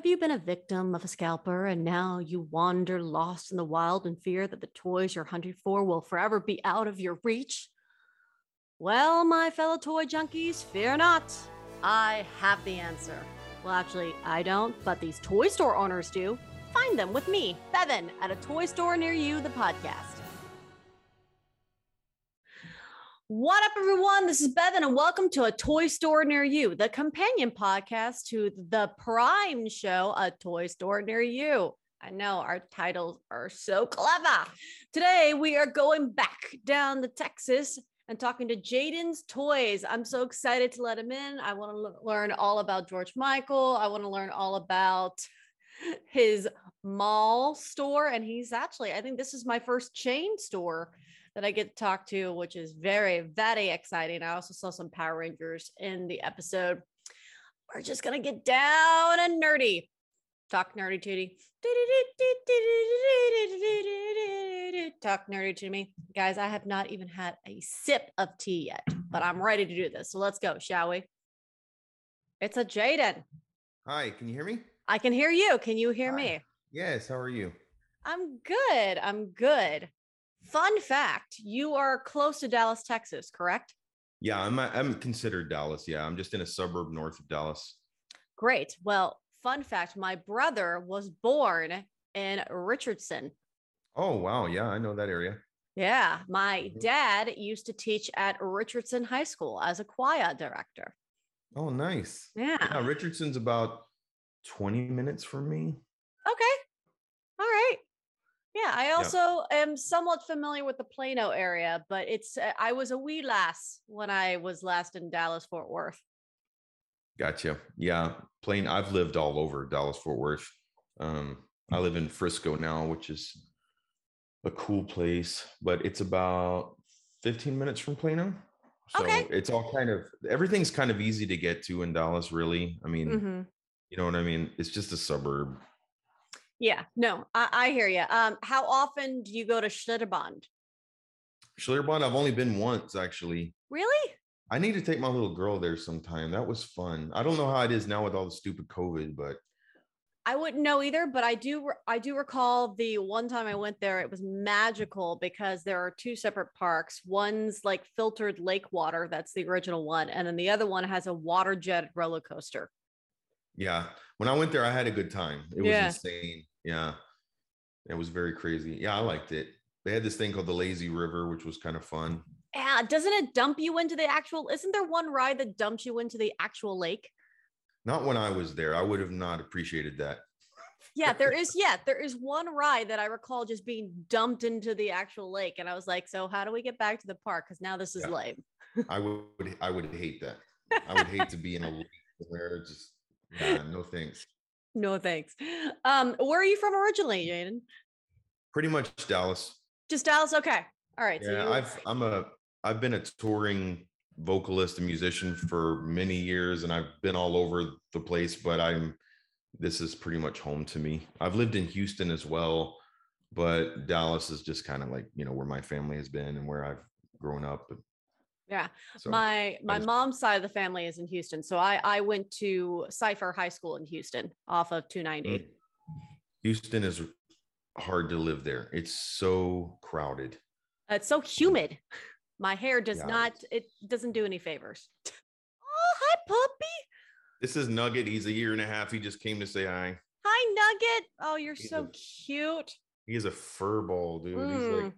Have you been a victim of a scalper and now you wander lost in the wild in fear that the toys you're hunting for will forever be out of your reach? Well, my fellow toy junkies, fear not. I have the answer. Well, actually, I don't, but these toy store owners do. Find them with me, Bevin, at a toy store near you, the podcast. What up, everyone? This is Bevin, and welcome to a toy store near you, the companion podcast to the Prime show, A Toy Store Near You. I know our titles are so clever. Today, we are going back down to Texas and talking to Jayden's Toys. I'm so excited to let him in. I want to l- learn all about George Michael. I want to learn all about his mall store. And he's actually, I think this is my first chain store that I get to talk to, which is very, very exciting. I also saw some Power Rangers in the episode. We're just going to get down and nerdy. Talk nerdy tootie. Talk nerdy to me. Guys, I have not even had a sip of tea yet, but I'm ready to do this. So let's go, shall we? It's a Jayden. Hi, can you hear me? I can hear you. Can you hear Hi. me? Yes, how are you? I'm good. I'm good. Fun fact you are close to Dallas, Texas, correct? Yeah, I'm I'm considered Dallas. Yeah, I'm just in a suburb north of Dallas. Great. Well, fun fact my brother was born in Richardson. Oh, wow. Yeah, I know that area. Yeah. My Mhm. dad used to teach at Richardson High School as a choir director. Oh, nice. Yeah. Yeah, Richardson's about 20 minutes from me. Okay. Yeah. I also am somewhat familiar with the Plano area, but it's, uh, I was a wee lass when I was last in Dallas, Fort Worth. Gotcha. Yeah, plain. I've lived all over Dallas Fort Worth. Um, I live in Frisco now, which is a cool place, but it's about 15 minutes from Plano. So Okay. it's all kind of everything's kind of easy to get to in Dallas, really. I mean, Mhm. you know what I mean? It's just a suburb. Yeah. No, I, I hear you. Um, how often do you go to Schlitterbahn? Schlitterbahn, I've only been once actually. Really? I need to take my little girl there sometime. That was fun. I don't know how it is now with all the stupid COVID, but I wouldn't know either, but I do I do recall the one time I went there, it was magical because there are two separate parks. One's like filtered lake water, that's the original one, and then the other one has a water jet roller coaster. yeah, when I went there, I had a good time. It Yeah. was insane. Yeah, it was very crazy. Yeah, I liked it. They had this thing called the Lazy River, which was kind of fun. Yeah, doesn't it dump you into the actual isn't there one ride that dumps you into the actual lake? Not when I was there. I would have not appreciated that. Yeah, there is yeah, there is one ride that I recall just being dumped into the actual lake. And I was like, so how do we get back to the park? Because now this is Yeah. lame. I would. I would hate that. I would hate to be in a lake where just nah, no thanks. No thanks. Um, where are you from originally, Jayden? Pretty much Dallas. Just Dallas. Okay. All right. so Yeah, you- I've I'm a I've been a touring vocalist and musician for many years and I've been all over the place, but I'm this is pretty much home to me. I've lived in Houston as well, but Dallas is just kind of like, you know, where my family has been and where I've grown up. Yeah. So my my just- mom's side of the family is in Houston, so I I went to Cy-Fair High School in Houston off of 290. Mm. Houston is hard to live there. It's so crowded. It's so humid. My hair does Yeah, not. It doesn't do any favors. Oh, hi, puppy. This is Nugget. He's a year and a half. He just came to say hi. Hi, Nugget. Oh, you're He's so a- cute. He is a fur ball, dude. He's Mm. like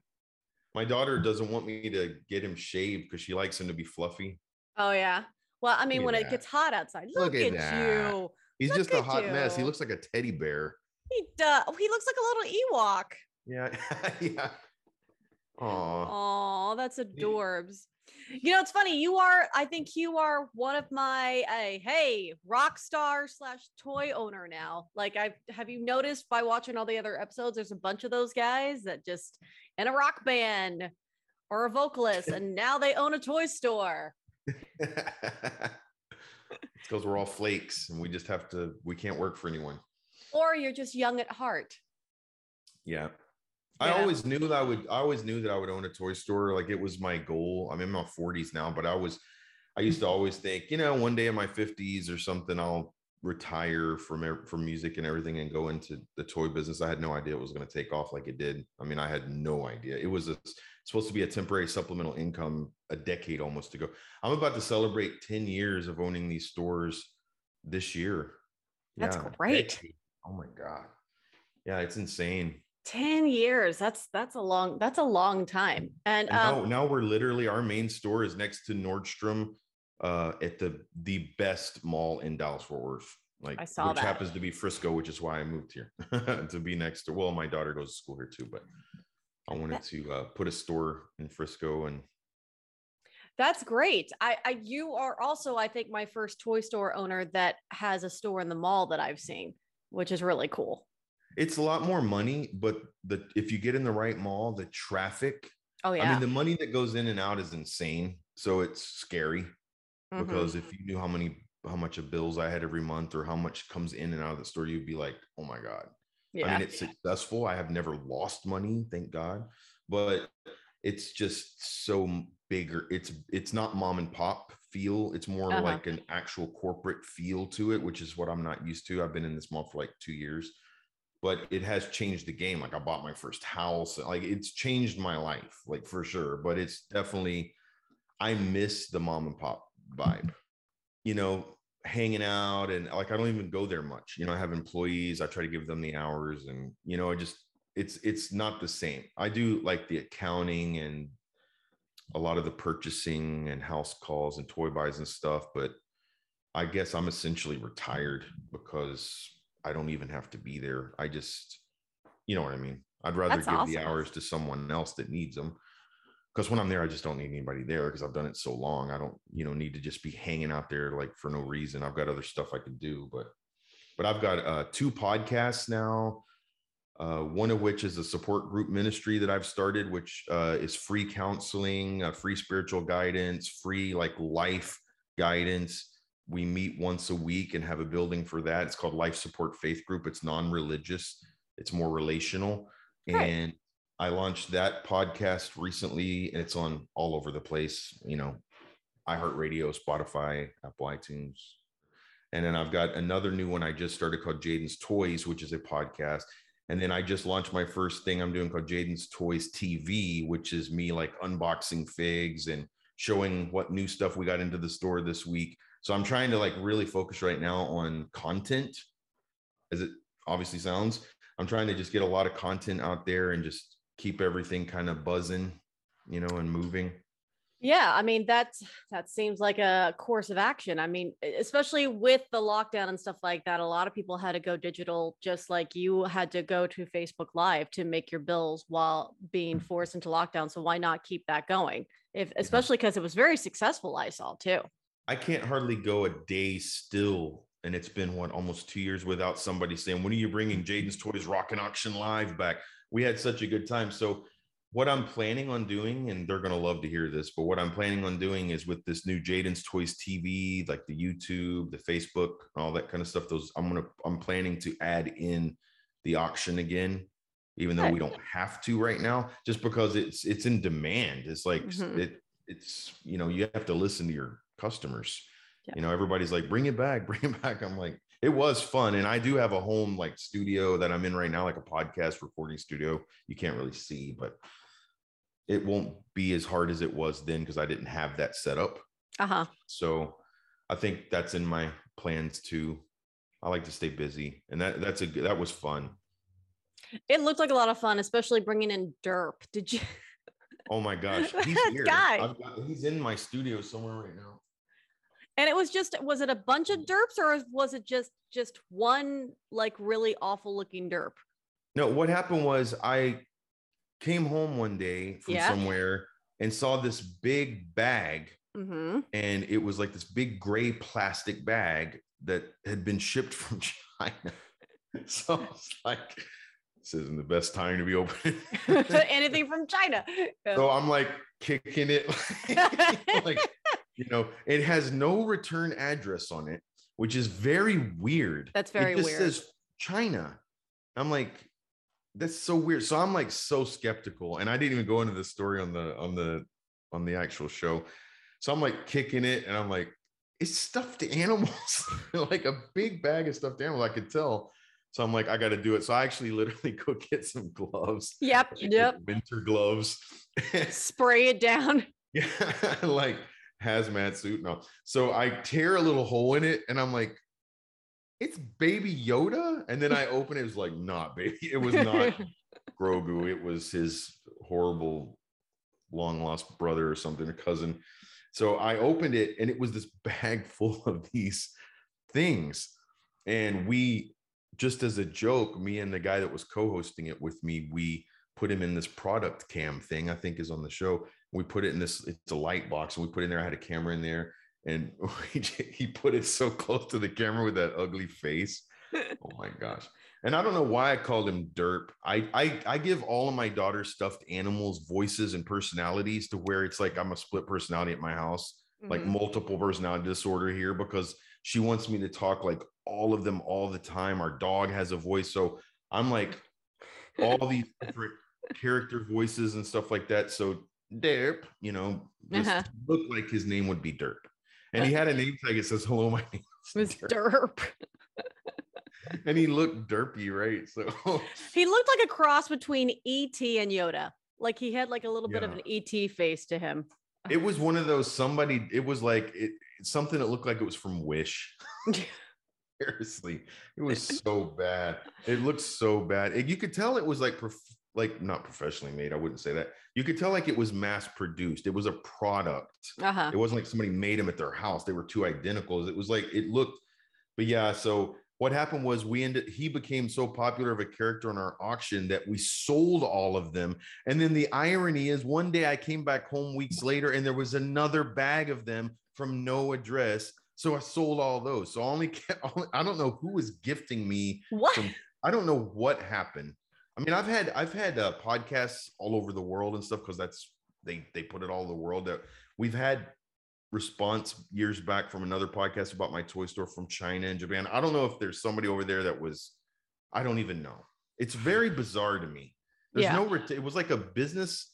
my daughter doesn't want me to get him shaved because she likes him to be fluffy. Oh yeah. Well, I mean, when it gets hot outside, look, Look at at, you. He's Look just a hot mess. He looks like a teddy bear. He does. He looks like a little Ewok. Yeah, yeah. Aw. Oh, that's adorbs. You know, it's funny. You are, I think you are one of my, uh, hey, rock star slash toy owner now. Like, I've, have you noticed by watching all the other episodes, there's a bunch of those guys that just in a rock band or a vocalist, and now they own a toy store. it's because we're all flakes and we just have to. We can't work for anyone. Or you're just young at heart. Yeah. I Yeah. always knew that I would I always knew that I would own a toy store. Like it was my goal. I'm in my 40s now, but I was I used to always think, you know, one day in my 50s or something, I'll retire from from music and everything and go into the toy business, I had no idea it was going to take off like it did. I mean, I had no idea. It was a, supposed to be a temporary supplemental income a decade almost ago. I'm about to celebrate 10 years of owning these stores this year. That's yeah, great. Oh my god. Yeah, it's insane. 10 years. That's that's a long that's a long time. And, um, now, now we're literally our main store is next to Nordstrom uh, at the the best mall in Dallas Fort Worth. Like I saw which that. happens to be Frisco, which is why I moved here to be next to. Well, my daughter goes to school here too, but I wanted to uh, put a store in Frisco and. That's great. I, I you are also I think my first toy store owner that has a store in the mall that I've seen, which is really cool. It's a lot more money, but the if you get in the right mall, the traffic. Oh yeah. I mean, the money that goes in and out is insane. So it's scary mm-hmm. because if you knew how many how much of bills I had every month or how much comes in and out of the store, you'd be like, oh my God. Yeah. I mean, it's successful. I have never lost money, thank God. But it's just so bigger. It's it's not mom and pop feel. It's more uh-huh. like an actual corporate feel to it, which is what I'm not used to. I've been in this mall for like two years, but it has changed the game. Like I bought my first house. Like it's changed my life, like for sure. But it's definitely I miss the mom and pop vibe. You know, hanging out and like I don't even go there much. You know, I have employees, I try to give them the hours and you know, I just it's it's not the same. I do like the accounting and a lot of the purchasing and house calls and toy buys and stuff, but I guess I'm essentially retired because I don't even have to be there. I just you know what I mean? I'd rather That's give awesome. the hours to someone else that needs them because when I'm there, I just don't need anybody there because I've done it so long. I don't, you know, need to just be hanging out there like for no reason. I've got other stuff I can do, but but I've got uh, two podcasts now. Uh, one of which is a support group ministry that I've started, which uh, is free counseling, uh, free spiritual guidance, free like life guidance. We meet once a week and have a building for that. It's called Life Support Faith Group. It's non-religious. It's more relational, right. and I launched that podcast recently, and it's on all over the place. You know, iHeartRadio, Spotify, Apple iTunes, and then I've got another new one I just started called Jayden's Toys, which is a podcast. And then I just launched my first thing I'm doing called Jayden's Toys TV, which is me like unboxing figs and showing what new stuff we got into the store this week. So I'm trying to like really focus right now on content, as it obviously sounds. I'm trying to just get a lot of content out there and just keep everything kind of buzzing, you know, and moving. Yeah, I mean that's that seems like a course of action. I mean, especially with the lockdown and stuff like that, a lot of people had to go digital just like you had to go to Facebook Live to make your bills while being mm. forced into lockdown. So why not keep that going? If especially because it was very successful, I saw too. I can't hardly go a day still and it's been what almost two years without somebody saying, "When are you bringing Jayden's Toys Rock and Auction Live back?" We had such a good time. So what I'm planning on doing, and they're gonna love to hear this, but what I'm planning on doing is with this new Jayden's Toys TV, like the YouTube, the Facebook, all that kind of stuff. Those I'm gonna I'm planning to add in the auction again, even though we don't have to right now, just because it's it's in demand. It's like mm-hmm. it it's you know you have to listen to your customers. Yeah. You know, everybody's like, bring it back, bring it back. I'm like, it was fun. And I do have a home like studio that I'm in right now, like a podcast recording studio. You can't really see, but it won't be as hard as it was then because I didn't have that set up. Uh-huh. So I think that's in my plans too. I like to stay busy. And that that's a that was fun. It looked like a lot of fun, especially bringing in Derp. Did you? Oh my gosh, he's here. Guy. Got, he's in my studio somewhere right now. And it was just was it a bunch of derps or was it just just one like really awful looking derp? No, what happened was I came home one day from yeah. somewhere and saw this big bag. Mm-hmm. And it was like this big gray plastic bag that had been shipped from China. so it's like, this isn't the best time to be opening anything from China. So I'm like kicking it. like you know, it has no return address on it, which is very weird. That's very it just weird. says China. I'm like, that's so weird. So I'm like so skeptical, and I didn't even go into the story on the on the on the actual show. So I'm like kicking it, and I'm like, it's stuffed animals, like a big bag of stuffed animals. I could tell. So I'm like, I got to do it. So I actually literally go get some gloves. Yep. Yep. Winter gloves. Spray it down. yeah, like hazmat suit. No. So I tear a little hole in it and I'm like, it's baby Yoda. And then I open it, it was like, not baby. It was not Grogu. It was his horrible long lost brother or something, a cousin. So I opened it and it was this bag full of these things. And we, just as a joke, me and the guy that was co hosting it with me, we put him in this product cam thing, I think is on the show. We put it in this, it's a light box, and we put in there, I had a camera in there. And we, he put it so close to the camera with that ugly face. Oh my gosh. And I don't know why I called him Derp. I, I I give all of my daughter's stuffed animals voices and personalities to where it's like I'm a split personality at my house, like Mhm. multiple personality disorder here because she wants me to talk like all of them all the time. Our dog has a voice, so I'm like all these different character voices and stuff like that. So Derp, you know, Uh-huh. looked like his name would be Derp. And he had a name tag that says, Hello, my name is Derp. derp. And he looked derpy, right? So He looked like a cross between ET and Yoda. Like he had like a little bit of an ET face to him. it was one of those somebody, it was like it something that looked like it was from Wish. Seriously, it was so bad. It looked so bad. And you could tell it was like prof- like not professionally made. I wouldn't say that. You could tell like it was mass produced. It was a product. Uh-huh. It wasn't like somebody made them at their house. They were two identicals. It was like it looked, but yeah. So what happened was we ended. He became so popular of a character in our auction that we sold all of them. And then the irony is, one day I came back home weeks later, and there was another bag of them from no address. So I sold all those. So I only kept. I don't know who was gifting me What? from- I don't know what happened. I mean, I've had I've had uh, podcasts all over the world and stuff because that's they they put it all the world. That we've had response years back from another podcast about my toy store from China and Japan. I don't know if there's somebody over there that was. I don't even know. It's very bizarre to me. There's Yeah. no. Ret- it was like a business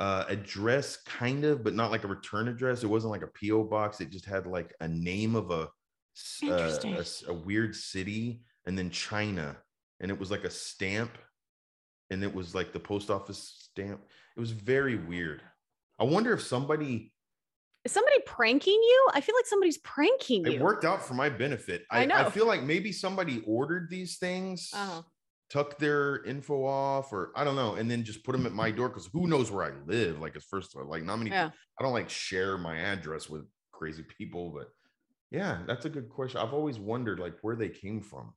uh address kind of but not like a return address it wasn't like a po box it just had like a name of a uh, a a weird city and then china and it was like a stamp and it was like the post office stamp it was very weird i wonder if somebody Is somebody pranking you? I feel like somebody's pranking you. it worked out for my benefit I i, I feel like maybe somebody ordered these things Uh-huh. tuck their info off or i don't know and then just put them at my door because who knows where i live like it's first of all like not many Yeah. I don't like share my address with crazy people, but yeah, that's a good question. I've always wondered like where they came from,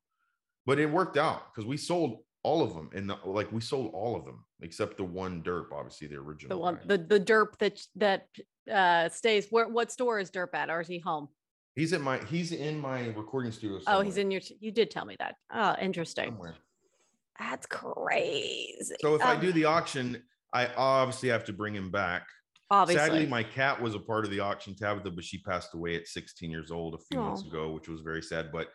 but it worked out because we sold all of them and the, like we sold all of them except the one derp, obviously the original. The one the the derp that that uh stays where what store is derp at or is he home? he's in my he's in my recording studio. Oh, he's in your you did tell me that. Oh, interesting. somewhere. That's crazy. So if I Um, do the auction, I obviously have to bring him back. obviously Sadly, my cat was a part of the auction, Tabitha, but she passed away at 16 years old a few months ago, which was very sad. But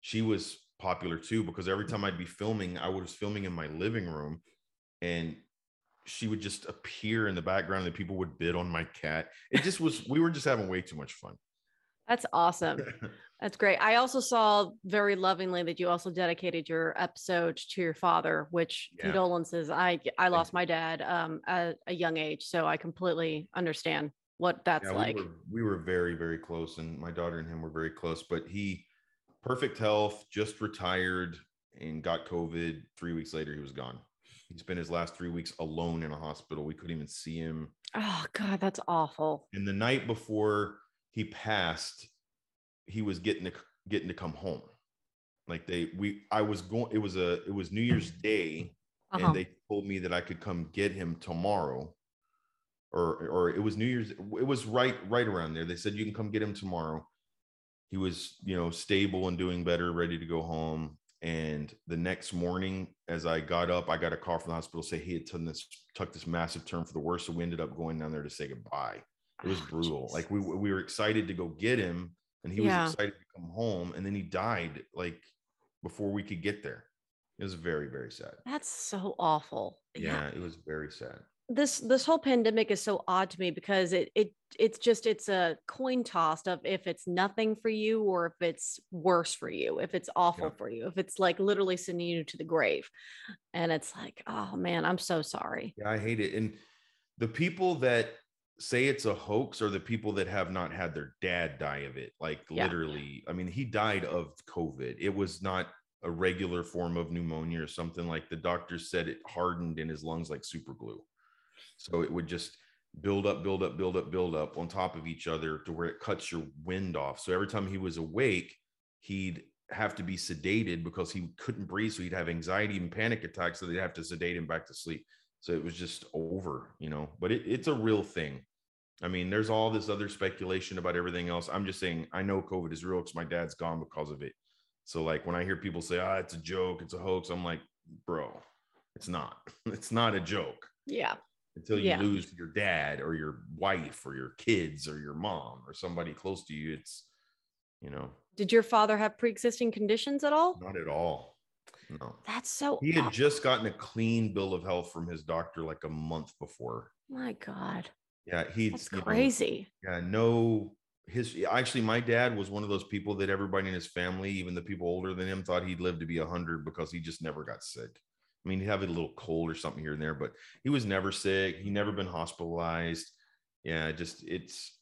she was popular too because every time I'd be filming, I was filming in my living room and she would just appear in the background and people would bid on my cat. It just was, we were just having way too much fun. that's awesome. That's great. I also saw very lovingly that you also dedicated your episode to your father, which Yeah. condolences. I I lost my dad um at a young age, so I completely understand what that's Yeah, like. we, were, we were very, very close, and my daughter and him were very close. But he, perfect health, just retired and got COVID. Three weeks later, he was gone. He spent his last three weeks alone in a hospital. We couldn't even see him. Oh God, that's awful. And the night before he passed, he was getting to getting to come home. Like they, we, I was going. It was a, it was New Year's Day, Uh-huh. and they told me that I could come get him tomorrow. Or, or it was New Year's. It was right, right around there. They said you can come get him tomorrow. He was, you know, stable and doing better, ready to go home. And the next morning, as I got up, I got a call from the hospital say he had taken this, took this massive turn for the worse. So we ended up going down there to say goodbye. It was Oh, brutal. Like we we were excited to go get him, and he was excited to come home, and then he died like before we could get there. It was very very sad. That's so awful. Yeah, it was very sad. This this whole pandemic is so odd to me because it it it's just it's a coin toss of if it's nothing for you or if it's worse for you if it's awful Yeah. for you if it's like literally sending you to the grave and it's like oh man i'm so sorry Yeah, I hate it. And the people that say it's a hoax are the people that have not had their dad die of it. Like Yeah. literally, I mean, he died of COVID. It was not a regular form of pneumonia or something like the doctors said it hardened in his lungs like super glue. So it would just build up, build up, build up, build up on top of each other to where it cuts your wind off. So every time he was awake, he'd have to be sedated because he couldn't breathe. So he'd have anxiety and panic attacks. So they'd have to sedate him back to sleep. So it was just over, you know, but it, it's a real thing. I mean, there's all this other speculation about everything else. I'm just saying, I know COVID is real because my dad's gone because of it. So, like, when I hear people say, ah, it's a joke, it's a hoax, I'm like, bro, it's not. It's not a joke yeah until you Yeah. lose your dad or your wife or your kids or your mom or somebody close to you. It's, you know, did your father have pre-existing conditions at all not at all. No. that's so He had aw- just gotten a clean bill of health from his doctor like a month before. my god Yeah, he's crazy yeah, no his actually my dad was one of those people that everybody in his family, even the people older than him, thought he'd live to be hundred because he just never got sick. I mean, he'd have a little cold or something here and there, but he was never sick. He never been hospitalized. Yeah, just it's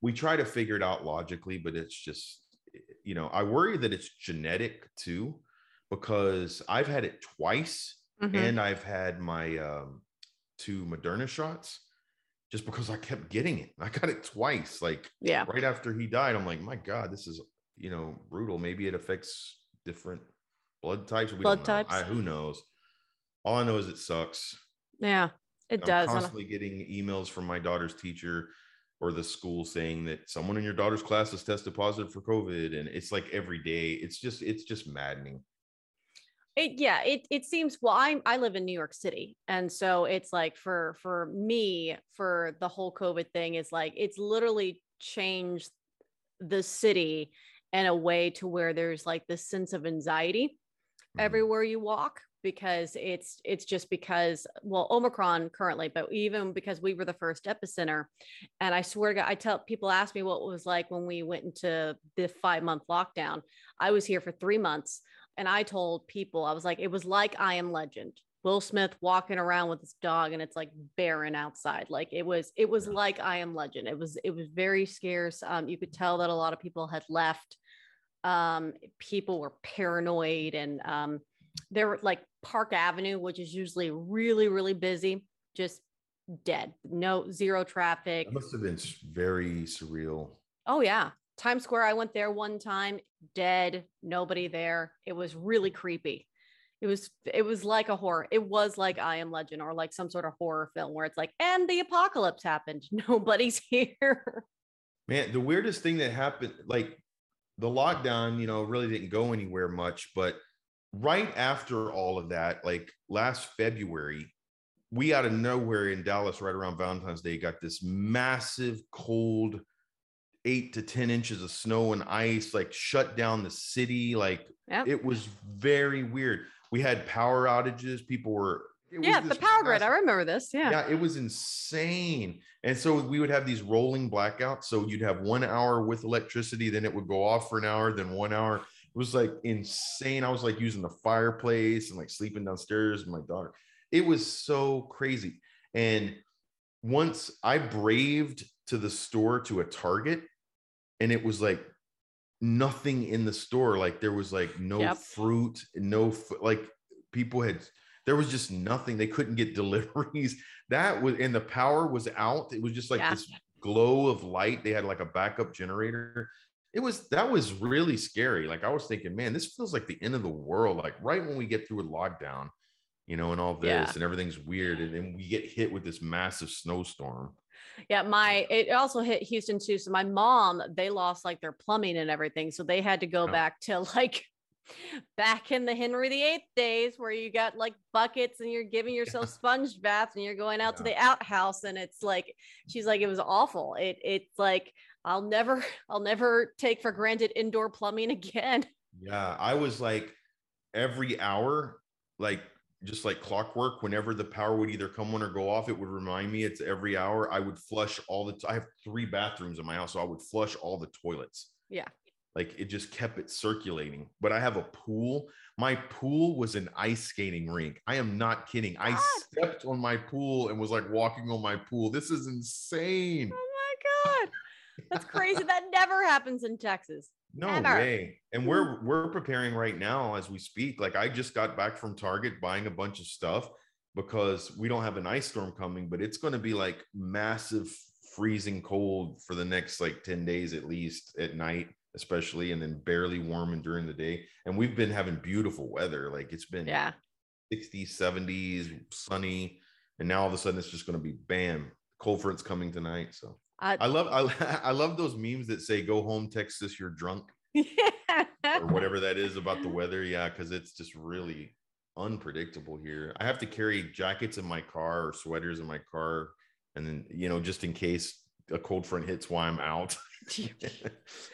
we try to figure it out logically, but it's just you know, I worry that it's genetic too, because I've had it twice Mhm. and I've had my um, two Moderna shots just because I kept getting it. I got it twice, like yeah right after he died. I'm like, my God, this is you know brutal. Maybe it affects different blood types. We Blood types. I, who knows? All I know is it sucks. yeah it I'm does constantly getting emails from my daughter's teacher or the school saying that someone in your daughter's class has tested positive for COVID, and it's like every day. It's just it's just maddening. it yeah it it seems well i i live in new york city and so it's like for for me for the whole covid thing is like it's literally changed the city in a way to where there's like this sense of anxiety Mhm. everywhere you walk because it's it's just because well omicron currently but even because we were the first epicenter. And i swear to god i tell people ask me what it was like when we went into the five month lockdown. I was here for three months and i told people i was like it was like i am legend. Will smith walking around with his dog and it's like barren outside. Like it was it was Yeah. like i am legend. It was it was very scarce. Um, you could tell that a lot of people had left um, people were paranoid and um, there were like Park Avenue, which is usually really, really busy, just dead. No, zero traffic. Must have been very surreal. Oh, yeah. Times Square, I went there one time, dead, nobody there. It was really creepy. It was it was like a horror. It was like I Am Legend or like some sort of horror film where it's like, and the apocalypse happened. Nobody's here. Man, the weirdest thing that happened, like the lockdown, you know, really didn't go anywhere much. But right after all of that, like last February, we out of nowhere in Dallas, right around Valentine's Day, got this massive cold, eight to 10 inches of snow and ice, like shut down the city. Like Yep. it was very weird. We had power outages. People were, yeah, the power grid. I remember this. Yeah. yeah, it was insane. And so we would have these rolling blackouts. So you'd have one hour with electricity, then it would go off for an hour, then one hour. It was like insane. I was like using the fireplace and like sleeping downstairs with my daughter. It was so crazy. And once I braved to the store to a Target, and it was like nothing in the store. Like there was like no Yep. fruit, no like people had there was just nothing. They couldn't get deliveries. That was and the power was out. It was just like Yeah. this glow of light. They had like a backup generator. It was that was really scary. Like I was thinking, man, this feels like the end of the world. Like right when we get through a lockdown, you know, and all this, Yeah. and everything's weird, and then we get hit with this massive snowstorm. Yeah, my it also hit Houston too. So my mom, they lost like their plumbing and everything. So they had to go Yeah. back to like back in the Henry VIII days where you got like buckets and you're giving yourself sponge baths and you're going out to the outhouse and it's like she's like it was awful. It it's like I'll never I'll never take for granted indoor plumbing again. Yeah, I was like every hour, like just like clockwork. Whenever the power would either come on or go off, it would remind me it's every hour. I would flush all the. T- I have three bathrooms in my house, so I would flush all the toilets. Yeah. Like it just kept it circulating. But I have a pool. My pool was an ice skating rink. I am not kidding. I stepped on my pool and was like walking on my pool. This is insane. Oh my god, that's crazy. that never happens in Texas. No Ever. way. And we're mm. we're preparing right now as we speak. Like I just got back from Target buying a bunch of stuff because we don't have an ice storm coming, but it's going to be like massive freezing cold for the next like 10 days at least at night especially and then barely warming during the day and we've been having beautiful weather like it's been Yeah. 60s 70s sunny and now all of a sudden it's just going to be bam cold front's coming tonight so I, i love I, I love those memes that say go home texas you're drunk or whatever that is about the weather. Yeah, because it's just really unpredictable here. I have to carry jackets in my car or sweaters in my car, and then you know, just in case a cold front hits while I'm out.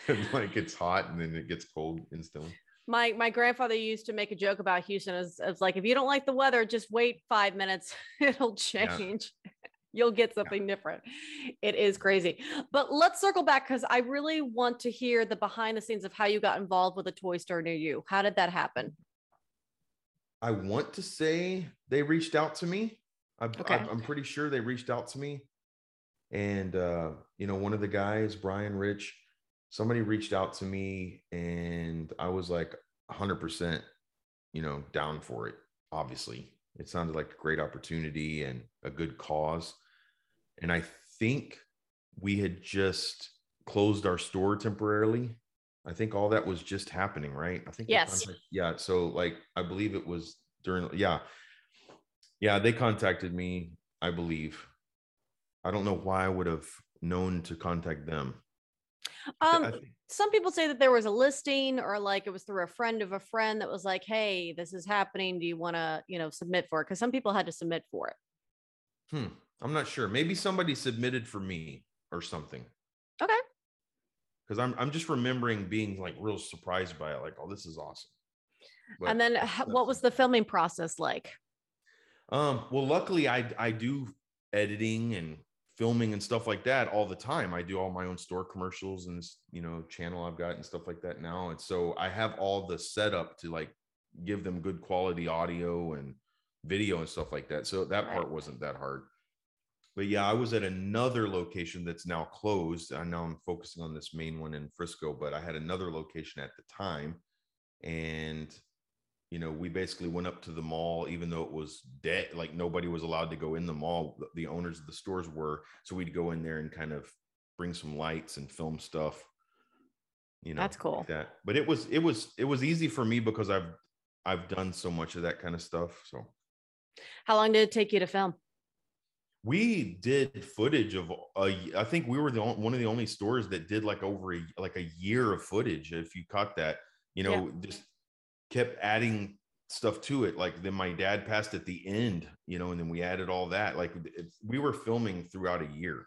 like it's hot and then it gets cold instantly. my my grandfather used to make a joke about Houston. It's, it's like if you don't like the weather, just wait five minutes, it'll Yeah. change. You'll get something different. It is crazy. But let's circle back because I really want to hear the behind the scenes of how you got involved with a toy store near you. How did that happen? I want to say they reached out to me. I, Okay. I'm pretty sure they reached out to me. And, uh, you know, one of the guys, Brian Rich, somebody reached out to me and I was like 100%, you know, down for it. Obviously, it sounded like a great opportunity and a good cause. And I think we had just closed our store temporarily. I think all that was just happening, right? I think Yes. contract- yeah. So like I believe it was during yeah. Yeah, they contacted me, I believe. I don't know why I would have known to contact them. Um, think- some people say that there was a listing or like it was through a friend of a friend that was like, hey, this is happening. Do you want to, you know, submit for it? Because some people had to submit for it. hmm, I'm not sure. Maybe somebody submitted for me or something. Okay. Because I'm I'm just remembering being like real surprised by it, like, oh, this is awesome. But and then what was the filming process like? Um, well, luckily I I do editing and filming and stuff like that all the time. I do all my own store commercials and this, you know, channel I've got and stuff like that now. And so I have all the setup to like give them good quality audio and video and stuff like that. So that part wasn't that hard. But yeah, I was at another location that's now closed. I know I'm focusing on this main one in Frisco, but I had another location at the time. And you know, we basically went up to the mall, even though it was dead, like nobody was allowed to go in the mall. The- owners of the stores were. So we'd go in there and kind of bring some lights and film stuff. You know, That's like cool. that. But it was it was it was easy for me because I've I've done so much of that kind of stuff. So How long did it take you to film? we did footage of a i think we were the on- one of the only stores that did like over a like a year of footage if you caught that you Yeah. know just kept adding stuff to it like then my dad passed at the end you know and then we added all that like we were filming throughout a year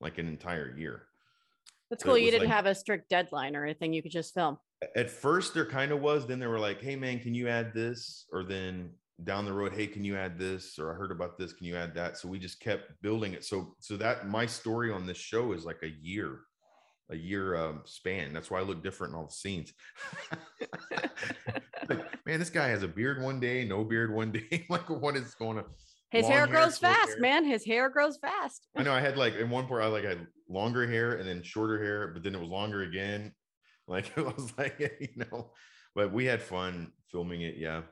like an entire year That's So cool. You didn't like- have a strict deadline or anything. You could just film. at first there kind of was then they were like hey man can you add this or then down the road hey can you add this or i heard about this can you add that so we just kept building it so so that my story on this show is like a year a year um, span that's why i look different in all the scenes like, man this guy has a beard one day no beard one day like what is going on His Long hair grows fast, hair. man. His hair grows fast. i know i had like in one part i like had longer hair and then shorter hair but then it was longer again like it was like you know but we had fun filming it yeah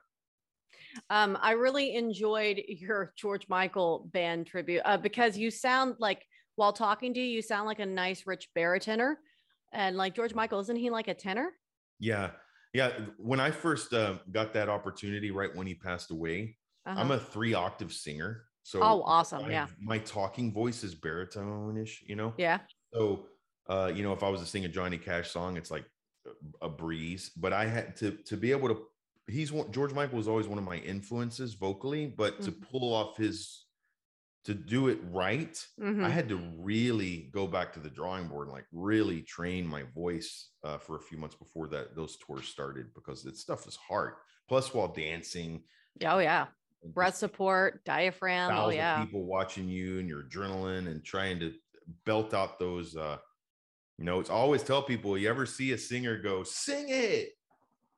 Um, I really enjoyed your George Michael band tribute uh, because you sound like while talking to you, you sound like a nice rich baritone. And like George Michael, isn't he like a tenor? Yeah. Yeah. When I first uh, got that opportunity, right when he passed away, I'm Uh-huh. a three octave singer. So, Oh, awesome. I- Yeah. My talking voice is baritone ish, you know? Yeah. So, uh, you know, if I was to sing a Johnny Cash song, it's like a- breeze, but I had to, to be able to, he's one, George Michael was always one of my influences vocally, but to Mhm. pull off his, to do it right, Mhm. I had to really go back to the drawing board and like really train my voice uh, for a few months before that those tours started because this stuff is hard. Plus, while dancing, Oh, yeah. breath support, diaphragm. Oh yeah. People watching you and your adrenaline and trying to belt out those uh notes. I always tell people you ever see a singer go, sing it.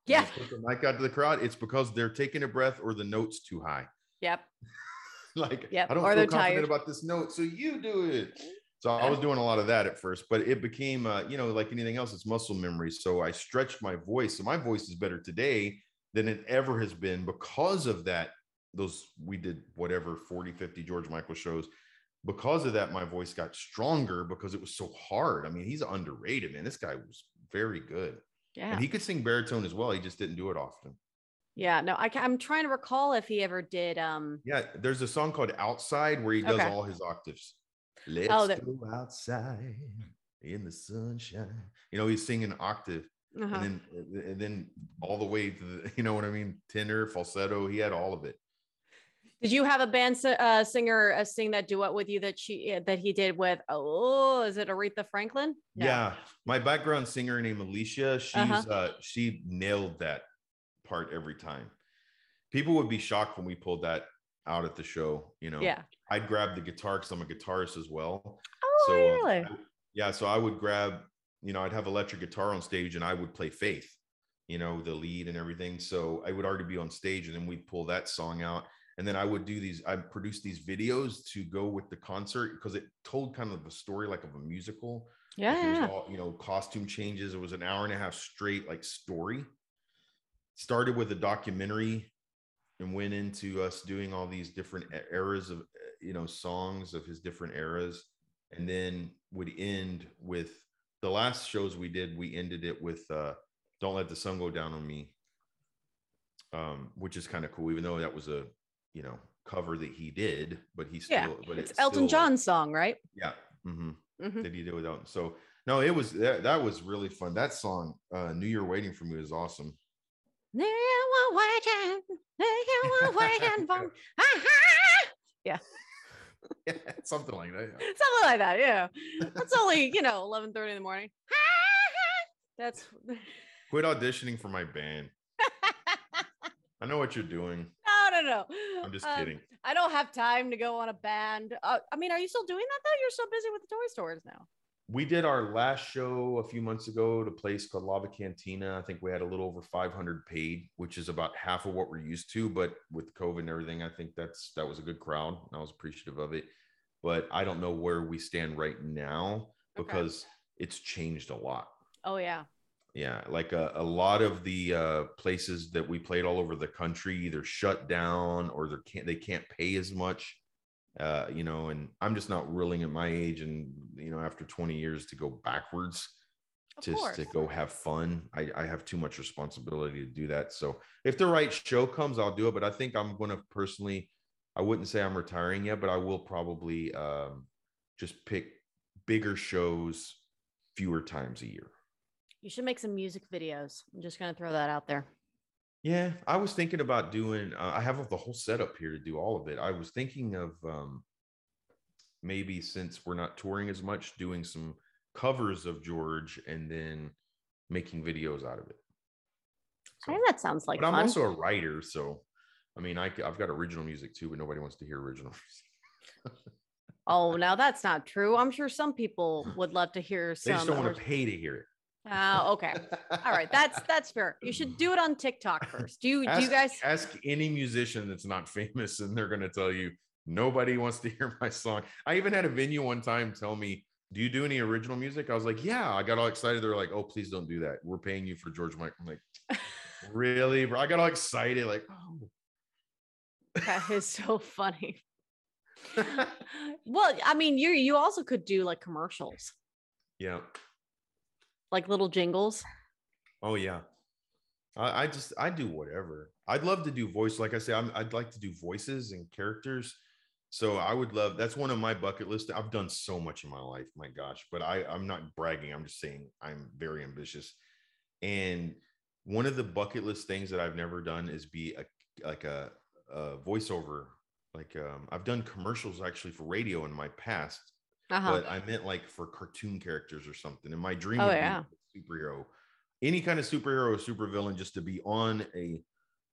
Yeah. Mic out to the crowd, it's because they're taking a breath or the note's too high. Yep. like Yep, I don't or feel confident tired. about this note, so you do it. So I was doing a lot of that at first, but it became, uh, you know, like anything else, it's muscle memory. So I stretched my voice. So my voice is better today than it ever has been because of that. Those we did whatever 40, 50 George Michael shows. Because of that, my voice got stronger because it was so hard. I mean, he's underrated, man. This guy was very good. Yeah. And he could sing baritone as well. He just didn't do it often. Yeah. No, I, I'm trying to recall if he ever did. Um. Yeah, there's a song called Outside where he does Okay. all his octaves. Let's that- go outside in the sunshine. You know, he's singing octave uh-huh. and then and then all the way to the, you know what I mean? Tenor, falsetto, he had all of it. Did you have a band uh, singer uh, sing that duet with you that she uh, that he did with? Oh, is it Aretha Franklin? No. Yeah. My background singer named Alicia, she's Uh-huh. uh she nailed that part every time. People would be shocked when we pulled that out at the show, you know. Yeah. I'd grab the guitar because I'm a guitarist as well. Oh, So, uh, really? I- yeah, so I would grab, you know, I'd have electric guitar on stage and I would play Faith, you know, the lead and everything. So I would already be on stage and then we'd pull that song out. And then I would do these, I produce these videos to go with the concert because it told kind of a story like of a musical. yeah. Like, all, you know, costume changes. It was an hour and a half straight like story. Started with a documentary and went into us doing all these different eras of, you know, songs of his different eras. And then would end with the last shows we did, we ended it with uh Don't Let the Sun Go Down on Me. Um, which is kind of cool, even though that was a you know cover that he did, but he still Yeah, but It's it's Elton John's song, right? Yeah. hmm Mhm. that he did without. So no, it was that, that was really fun. That song, uh New Year Waiting for Me was awesome. You were waiting, you were waiting for Yeah, something like that. yeah. something like that. Yeah, that's only you know 11:30 in the morning. That's Quit auditioning for my band. I know what you're doing. no, no, no. I'm just Um, kidding. I don't have time to go on a band. Uh, I mean, are you still doing that though? You're so busy with the toy stores now. We did our last show a few months ago at a place called Lava Cantina. I think we had a little over 500 paid, which is about half of what we're used to. But with COVID and everything, I think that's that was a good crowd. I was appreciative of it. But I don't know where we stand right now Okay. because it's changed a lot. Oh yeah. Yeah, like a, a lot of the uh, places that we played all over the country either shut down or they can't they can't pay as much. Uh, you know, and I'm just not willing at my age and you know after 20 years to go backwards Of just course. to go have fun. I, I have too much responsibility to do that. So if the right show comes, I'll do it. But I think I'm going to personally, I wouldn't say I'm retiring yet, but I will probably um, just pick bigger shows fewer times a year. You should make some music videos. I'm just gonna throw that out there. Yeah, I was thinking about doing. Uh, I have the whole setup here to do all of it. I was thinking of um, maybe since we're not touring as much, doing some covers of George and then making videos out of it. I think that sounds like but I'm also a writer, so I mean, I, have got original music too, but nobody wants to hear original oh, now that's not true. I'm sure some people would love to hear Some They just don't want to pay to hear it. Ah, okay. All right. That's that's fair. You should do it on TikTok first. Do you do you guys? ask any musician that's not famous, and they're going to tell you nobody wants to hear my song. I even had a venue one time tell me, "Do you do any original music?" I was like, "Yeah." I got all excited. They're like, "Oh, please don't do that. We're paying you for George Michael." I'm like, "Really, bro?" I got all excited, like, "Oh." That is so funny. well, I mean, you you also could do like commercials, yeah. Like little jingles. Oh yeah. I, I just I do whatever. I'd love to do voice. Like I say, I'm, I'd like to do voices and characters. So I would love. That's one of my bucket list. I've done so much in my life. My gosh, but I I'm not bragging. I'm just saying I'm very ambitious. And one of the bucket list things that I've never done is be a like a, a voiceover. Like um, I've done commercials actually for radio in my past, Uh-huh. but I meant like for cartoon characters or something. And my dream Oh, would yeah. be superhero, any kind of superhero or supervillain, just to be on a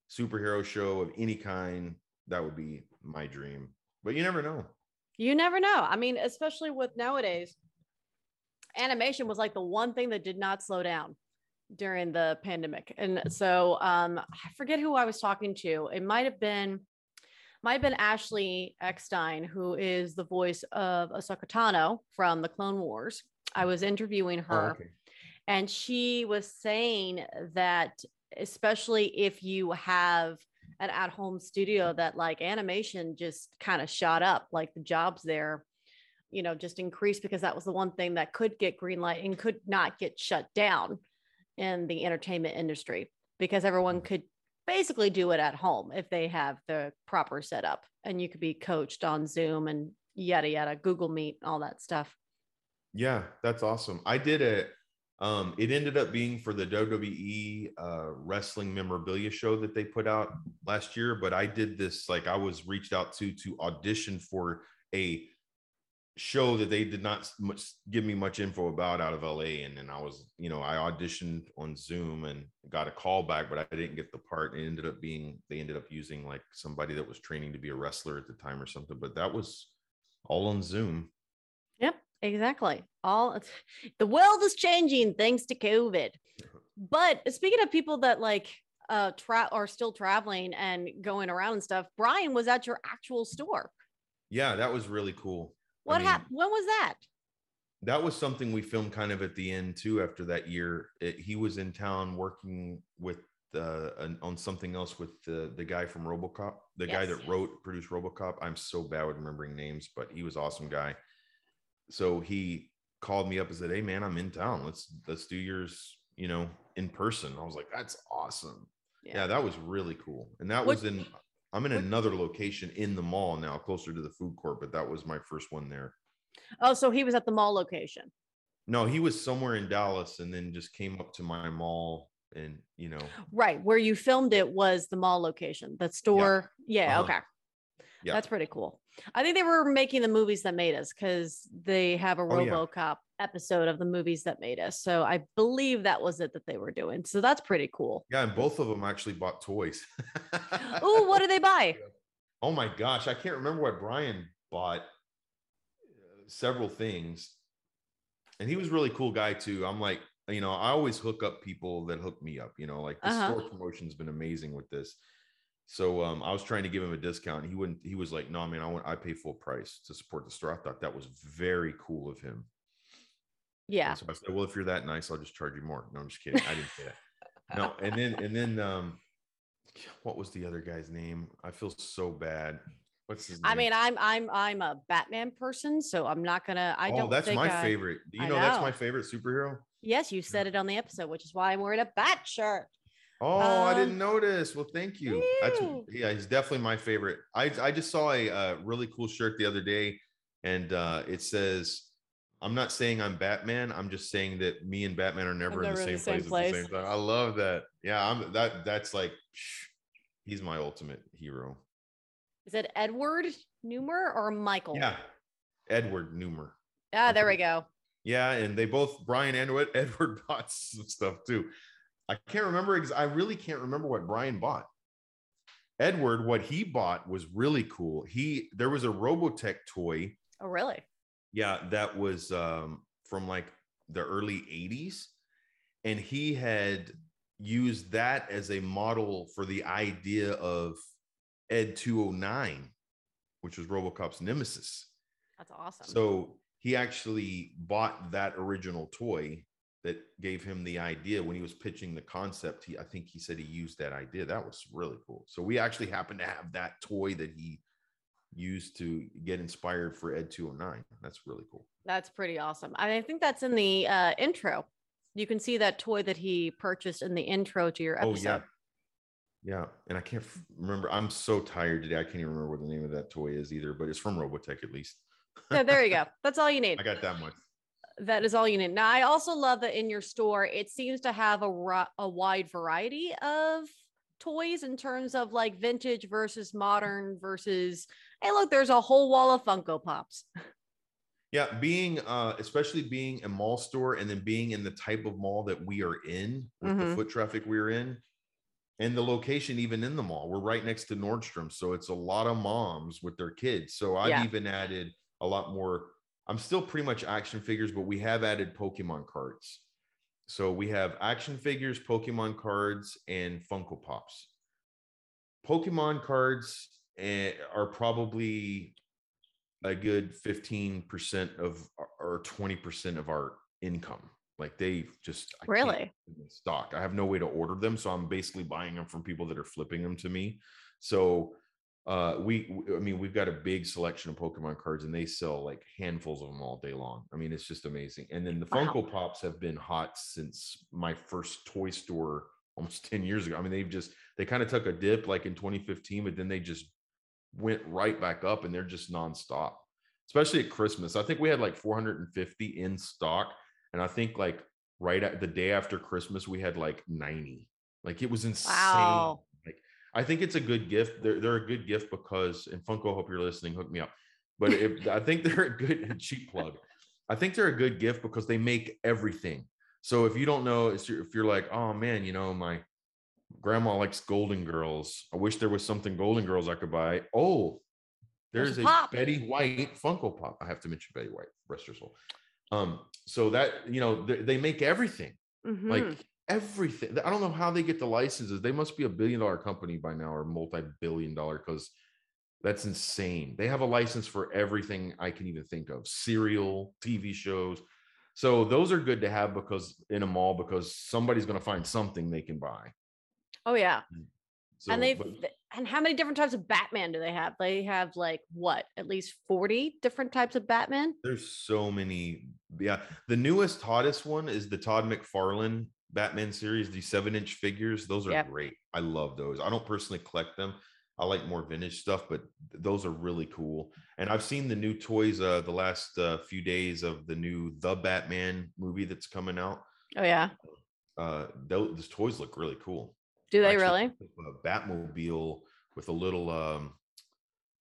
superhero show of any kind that would be my dream. But you never know. You never know. I mean, especially with nowadays, animation was like the one thing that did not slow down during the pandemic. And so um, I forget who I was talking to. It might have been might have been Ashley Eckstein, who is the voice of Ahsoka Tano from the Clone Wars. I was interviewing Oh, her, okay. and she was saying that especially if you have an at-home studio that like animation just kind of shot up like the jobs there you know just increased because that was the one thing that could get green light and could not get shut down in the entertainment industry because everyone hmm. could basically do it at home if they have the proper setup and you could be coached on zoom and yada yada google meet all that stuff Yeah, that's awesome. I did it. um it ended up being for the WWE uh wrestling memorabilia show that they put out last year, but I did this like I was reached out to to audition for a show that they did not much give me much info about out of LA and then I was, you know, I auditioned on Zoom and got a call back, but I didn't get the part. It ended up being they ended up using like somebody that was training to be a wrestler at the time or something, but that was all on Zoom. Yep, exactly. All the world is changing thanks to COVID. But speaking of people that like uh tra- are still traveling and going around and stuff, Brian was at your actual store. Yeah, that was really cool. I What mean, happened? When was that? That was something we filmed kind of at the end too. After that year, It- he was in town working with uh, an, on something else with the the guy from RoboCop, the guy Yes. that wrote produced RoboCop. I'm so bad with remembering names, but he was awesome guy. So he called me up and said, "Hey man, I'm in town. Let's let's do yours, you know, in person." I was like, "That's awesome." Yeah, that was really cool. And that What- was in I'm in another location in the mall now, closer to the food court, but that was my first one there. Oh, so he was at the mall location. No, he was somewhere in Dallas and then just came up to my mall and you know, Right. Where you filmed it was the mall location, the store. Yeah. Uh-huh. Okay. Yeah. That's pretty cool. I think they were making the movies that made us because they have a Oh, yeah. RoboCop episode of the movies that made us. So I believe that was it that they were doing. So that's pretty cool. yeah, and both of them actually bought toys. Oh, what did they buy? Oh my gosh, I can't remember what Brian bought. uh, Several things, and he was a really cool guy too. I'm like, you know, I always hook up people that hook me up. You know, like the Uh-huh. store promotion's been amazing with this. So um, I was trying to give him a discount. He wouldn't. He was like, "No, man, I want. I pay full price to support the store." I thought that was very cool of him. Yeah. And so I said, "Well, if you're that nice, I'll just charge you more." No, I'm just kidding. I didn't say that. No, and then and then um, what was the other guy's name? I feel so bad. What's his name? I mean, I'm I'm I'm a Batman person, so I'm not gonna. I oh, don't. that's my I- favorite. Do you I know, that's my favorite superhero? Yes, you said it on the episode, which is why I'm wearing a bat shirt. Oh, I Um, didn't notice. Well, thank you. That's yeah, he's definitely my favorite. I I just saw a uh, really cool shirt the other day, and uh, it says, "I'm not saying I'm Batman. I'm just saying that me and Batman are never, in never the in same, the same place, at the same time." I love that. Yeah, I'm that. That's like, psh, he's my ultimate hero. Is it Edward Neumeier or Michael? Yeah, Edward Neumeier. Ah, there we go. Yeah, and they both Brian and Ed- Edward bought some stuff too. I can't remember. Ex- I really can't remember what Brian bought. Edward, what he bought was really cool. He there was a Robotech toy, Oh, really? yeah, that was um, from like the early '80s, and he had used that as a model for the idea of Ed 209, which was RoboCop's nemesis. That's awesome. So he actually bought that original toy that gave him the idea when he was pitching the concept. He, I think he said he used that idea. That was really cool. So we actually happen to have that toy that he used to get inspired for Ed 209. That's really cool. That's pretty awesome. I think that's in the uh, intro. You can see that toy that he purchased in the intro to your episode. Oh episode. yeah. Yeah, and I can't f- remember. I'm so tired today. I can't even remember what the name of that toy is either, but it's from Robotech at least. Yeah, there you go. That's all you need. I got that much. That is all you need. Now, I also love that in your store, it seems to have a, a wide variety of toys in terms of like vintage versus modern versus, hey, look, there's a whole wall of Funko Pops. Yeah, being uh especially being a mall store and then being in the type of mall that we are in with the Mhm. foot traffic we're in, and the location even in the mall we're right next to nordstrom so it's a lot of moms with their kids so i've Yeah. even added a lot more i'm still pretty much action figures but we have added pokemon cards. So we have action figures pokemon cards and funko pops. Pokemon cards eh, are probably a good 15% of or 20% of our income. Like they just I Really? get them in stock. I have no way to order them so i'm basically buying them from people that are flipping them to me. So uh we i mean we've got a big selection of pokemon cards and they sell like handfuls of them all day long. I mean it's just amazing. And then the Wow. funko pops have been hot since my first toy store almost 10 years ago. I mean they've just they kind of took a dip like in 2015 but then they just went right back up and they're just nonstop especially at christmas. I think we had like 450 in stock and i think like right at the day after christmas we had like 90 like it was insane. Wow. I think it's a good gift they're, they're a good gift because and funko hope you're listening hook me up but if i think they're a good cheap plug. I think they're a good gift because they make everything. So if you don't know if you're, if you're like oh man you know my grandma likes golden girls. I wish there was something golden girls i could buy. Oh There's there's a pop. betty white funko pop. I have to mention betty white rest her soul. Um so that you know they, they make everything. Mhm. like everything i don't know how they get the licenses they must be a billion dollar company by now or multi-billion dollar because that's insane they have a license for everything i can even think of cereal tv shows so those are good to have because in a mall because somebody's going to find something they can buy oh yeah. Mm. so and they but- and how many different types of Batman do they have? They have like what, at least 40 different types of Batman? There's so many. Yeah. The newest, hottest one is the Todd McFarlane Batman series, the seven inch figures. Those are Yep. great. I love those. I don't personally collect them. I like more vintage stuff, but th- those are really cool. And I've seen the new toys uh the last uh, few days of the new The Batman movie that's coming out. Oh yeah. Uh those, those toys look really cool. Do they Actually, really? A Batmobile with a little um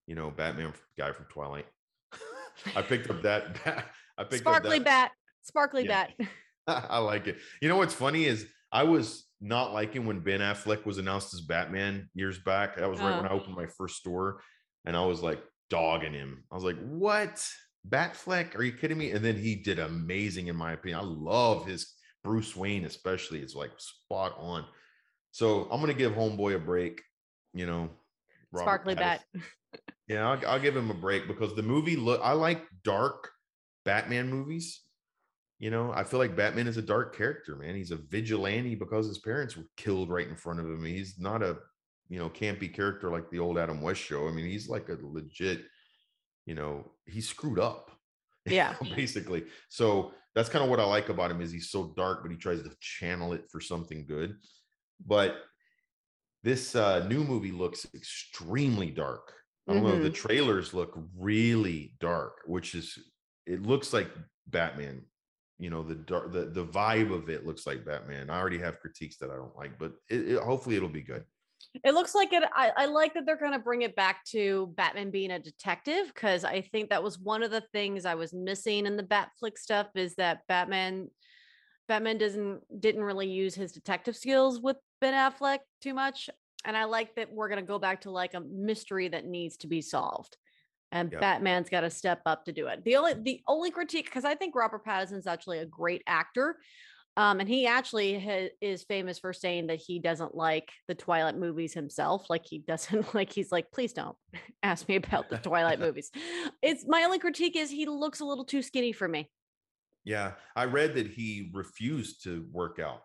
you know, Batman guy from Twilight. I picked up that bat. I picked Sparkly up that. bat. Sparkly Yeah. bat. I like it. You know what's funny is I was not liking when Ben Affleck was announced as Batman years back. That was right when Oh. I opened my first store, and I was like dogging him. I was like, "What, Batfleck? Are you kidding me?" And then he did amazing, in my opinion. I love his Bruce Wayne, especially. It's like spot on. So I'm gonna give Homeboy a break. You know, Robert Sparkly bat. Yeah, I'll, I'll give him a break because the movie look. I like dark Batman movies. You know, I feel like Batman is a dark character, man. He's a vigilante because his parents were killed right in front of him. He's not a, you know, campy character like the old Adam West show. I mean, he's like a legit, you know, he's screwed up. Yeah. basically. So that's kind of what I like about him is he's so dark, but he tries to channel it for something good. But this uh, new movie looks extremely dark. I don't know. The trailers look really dark, which is it looks like Batman. You know, the the, the vibe of it looks like Batman. I already have critiques that I don't like, but it, it, hopefully it'll be good. It looks like it. I, I like that they're going to bring it back to Batman being a detective because I think that was one of the things I was missing in the Batfleck stuff is that Batman, Batman doesn't didn't really use his detective skills with Ben Affleck too much, and I like that we're going to go back to like a mystery that needs to be solved, and Yep. Batman's got to step up to do it. The only the only critique because I think Robert Pattinson's actually a great actor. Um, and he actually ha- is famous for saying that he doesn't like the Twilight movies himself. Like he doesn't like. He's like, please don't ask me about the Twilight movies. It's my only critique is he looks a little too skinny for me. Yeah, I read that he refused to work out.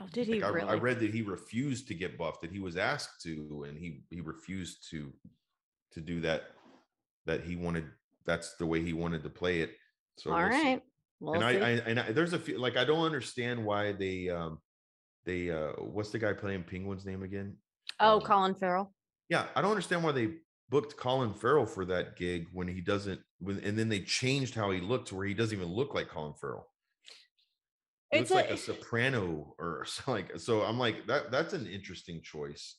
Oh, did he Like, I, really? I read that he refused to get buffed. That he was asked to, and he he refused to to do that. That he wanted. That's the way he wanted to play it. So All we'll right. We'll and I. I and I, there's a few like I don't understand why they um they uh what's the guy playing Penguin's name again? oh, um, Colin Farrell. Yeah, I don't understand why they booked Colin Farrell for that gig when he doesn't when and then they changed how he looked to where he doesn't even look like Colin Farrell. He It's looks a- like a soprano or so like so I'm like that that's an interesting choice.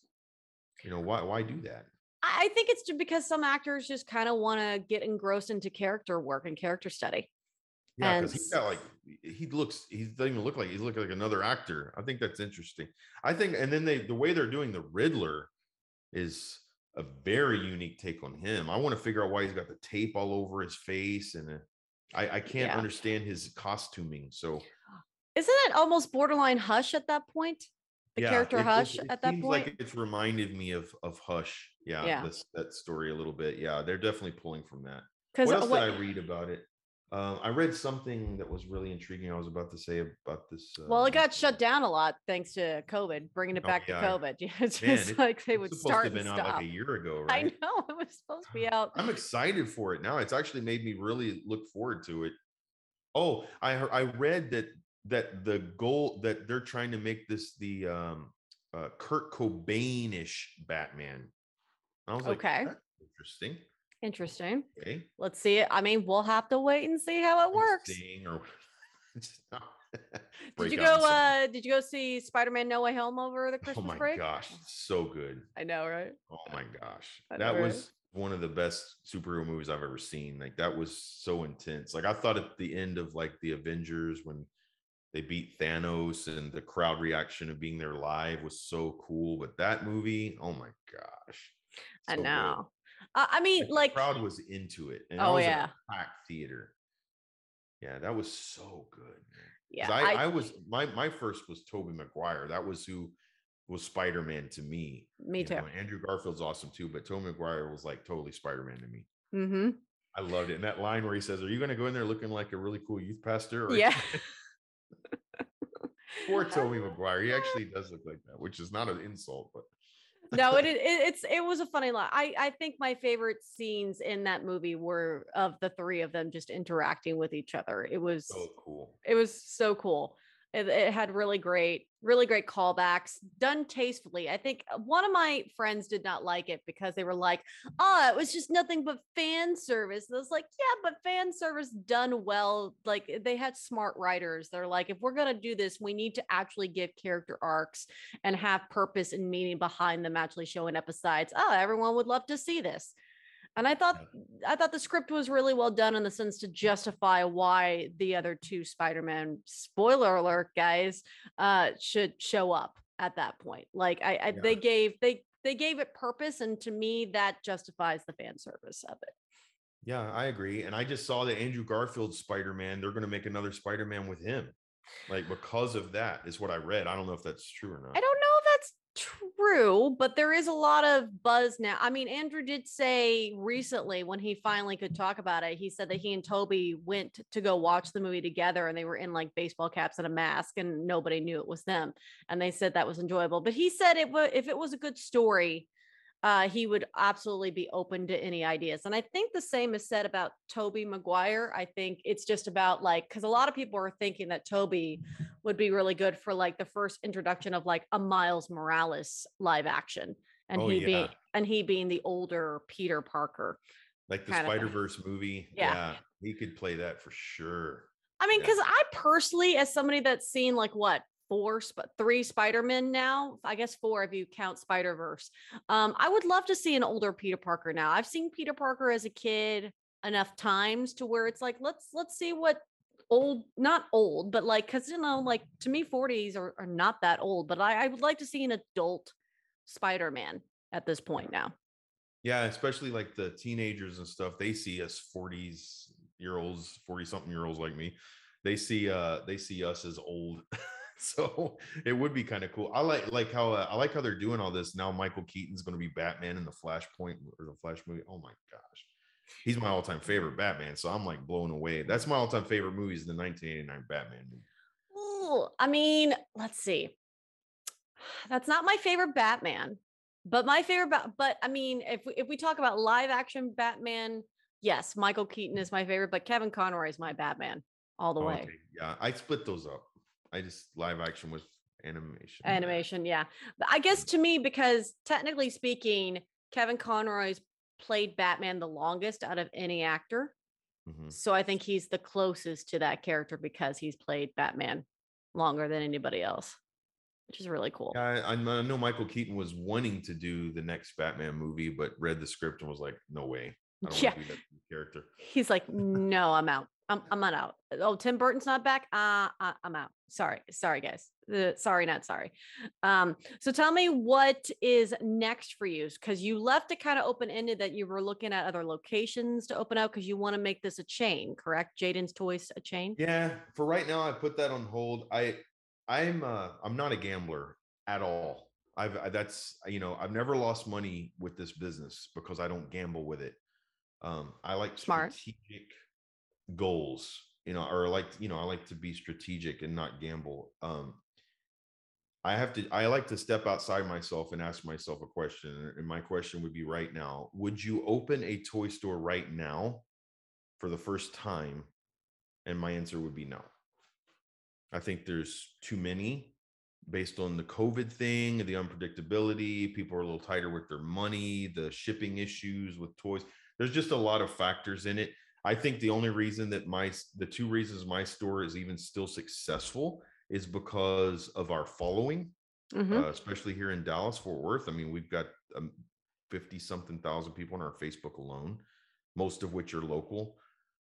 You know, why why do that? I think it's just because some actors just kind of want to get engrossed into character work and character study. Yeah, And because he's got like he looks he doesn't even look like he's looking like another actor. I think that's interesting. I think and then they the way they're doing the Riddler is a very unique take on him. I want to figure out why he's got the tape all over his face and uh, I, I can't Yeah. understand his costuming. So Isn't it almost borderline Hush at that point? The yeah, character it- it- Hush it at that point. like it's reminded me of of Hush. Yeah, Yeah. This, that story a little bit. Yeah, they're definitely pulling from that. Because what else did I read about it? Um, I read something that was really intriguing. I was about to say about this. Uh, well, it got shut down a lot thanks to COVID, bringing it Oh, back yeah. to COVID. Yeah, it's just like they would start to have been out like a year ago, right? I know it was supposed to be out. I'm excited for it now. It's actually made me really look forward to it. Oh, I heard, I read that that the goal that they're trying to make this the um uh Kurt Cobain-ish Batman. I was like, Okay. Interesting. Interesting. Okay. Let's see it. I mean, we'll have to wait and see how it works. Or Did you go? Uh, did you go see Spider-Man: No Way Home over the Christmas break? oh my break? gosh, so good. I know, right? Oh my gosh. Know, That right? was one of the best superhero movies I've ever seen. Like that was so intense. Like I thought at the end of like the Avengers when they beat Thanos and the crowd reaction of being there live was so cool. But that movie, oh my gosh. I so know. Uh, I mean, the like, crowd was into it. And Oh, was yeah. a packed theater. Yeah, that was so good. Man. yeah, I, I, I, was my my first was Tobey Maguire. That was who was Spider-Man to me. me you too. know, Andrew Garfield's awesome too, but Tobey Maguire was like totally Spider-Man to me. Mm-hmm. I loved it. And that line where he says, Are you gonna go in there looking like a really cool youth pastor? Or Yeah. Poor Tobey Maguire. He actually does look like that, which is not an insult, but no, it, it it's it was a funny lot. I I think my favorite scenes in that movie were of the three of them just interacting with each other. It was so cool. it was so cool. It, it had really great, really great callbacks done tastefully. I think uh, one of my friends did not like it because they were like, "Oh, it was just nothing but fan service." And I was like, "Yeah, but fan service done well. Like they had smart writers. They're like, if we're gonna do this, we need to actually give character arcs and have purpose and meaning behind them. Actually showing up besides, oh, everyone would love to see this." And I thought I thought the script was really well done in the sense to justify why the other two Spider-Man spoiler alert guys uh should show up at that point. Like I, I Yeah. they gave they they gave it purpose and to me that justifies the fan service of it. Yeah, I agree. And I just saw that Andrew Garfield's Spider-Man, they're gonna make another Spider-Man with him. Like because of that is what I read. I don't know if that's true or not. I don't know true, but there is a lot of buzz now. I mean, Andrew did say recently when he finally could talk about it, he said that he and Tobey went to go watch the movie together and they were in like baseball caps and a mask and nobody knew it was them. And they said that was enjoyable. But he said it would if it was a good story, uh, he would absolutely be open to any ideas. And I think the same is said about Tobey Maguire. I think it's just about like because a lot of people are thinking that Tobey would be really good for like the first introduction of like a Miles Morales live action, and Oh, he yeah. being and he being the older Peter Parker. Like the kind. Spider-Verse movie. Yeah. he could play that for sure. I mean, Yeah. because I personally, as somebody that's seen like what four, three Spider-Men now, I guess four if you count Spider-Verse. Um, I would love to see an older Peter Parker now. I've seen Peter Parker as a kid enough times to where it's like, let's let's see what old, not old, but like, because you know, like to me, 40s are, are not that old, but I, I would like to see an adult Spider-Man at this point now. Yeah, especially like the teenagers and stuff. They see us 40s year olds, 40 something year olds like me. They see uh they see us as old. so it would be kind of cool. I like like how uh, I like how they're doing all this now. Michael Keaton's going to be Batman in the Flashpoint or the Flash movie. Oh my gosh, he's my all time favorite Batman. So I'm like blown away. That's my all time favorite movies. The 1989 Batman movie. Ooh, I mean, let's see. That's not my favorite Batman, but my favorite. Ba- but I mean, if we, if we talk about live action Batman, yes, Michael Keaton is my favorite, but Kevin Conroy is my Batman all the Oh, way. okay. Yeah, I split those up. I just live action with animation. Animation, yeah. But I guess to me, because technically speaking, Kevin Conroy's played Batman the longest out of any actor. Mhm. So I think he's the closest to that character because he's played Batman longer than anybody else, which is really cool. Yeah, I, I know Michael Keaton was wanting to do the next Batman movie, but read the script and was like, "No way, I don't Yeah. want to do that character." He's like, no, I'm out. I'm I'm not out. Oh, Tim Burton's not back. Uh, I'm out. Sorry, sorry, guys. Uh, sorry, not sorry. Um, so tell me what is next for you because you left it kind of open ended that you were looking at other locations to open up because you want to make this a chain, correct? Jayden's Toys a chain. Yeah, for right now, I put that on hold. I I'm uh I'm not a gambler at all. I've I- that's you know I've never lost money with this business because I don't gamble with it. Um, I like Smart. strategic goals, you know, or like you know I like to be strategic and not gamble. Um, I have to I like to step outside myself and ask myself a question, and my question would be right now: Would you open a toy store right now for the first time? And my answer would be no. I think there's too many based on the COVID thing, the unpredictability. People are a little tighter with their money, the shipping issues with toys. There's just a lot of factors in it. I think the only reason that my the two reasons my store is even still successful is because of our following, Mhm. uh, especially here in Dallas, Fort Worth. I mean, we've got um, 50 something thousand people on our Facebook alone, most of which are local.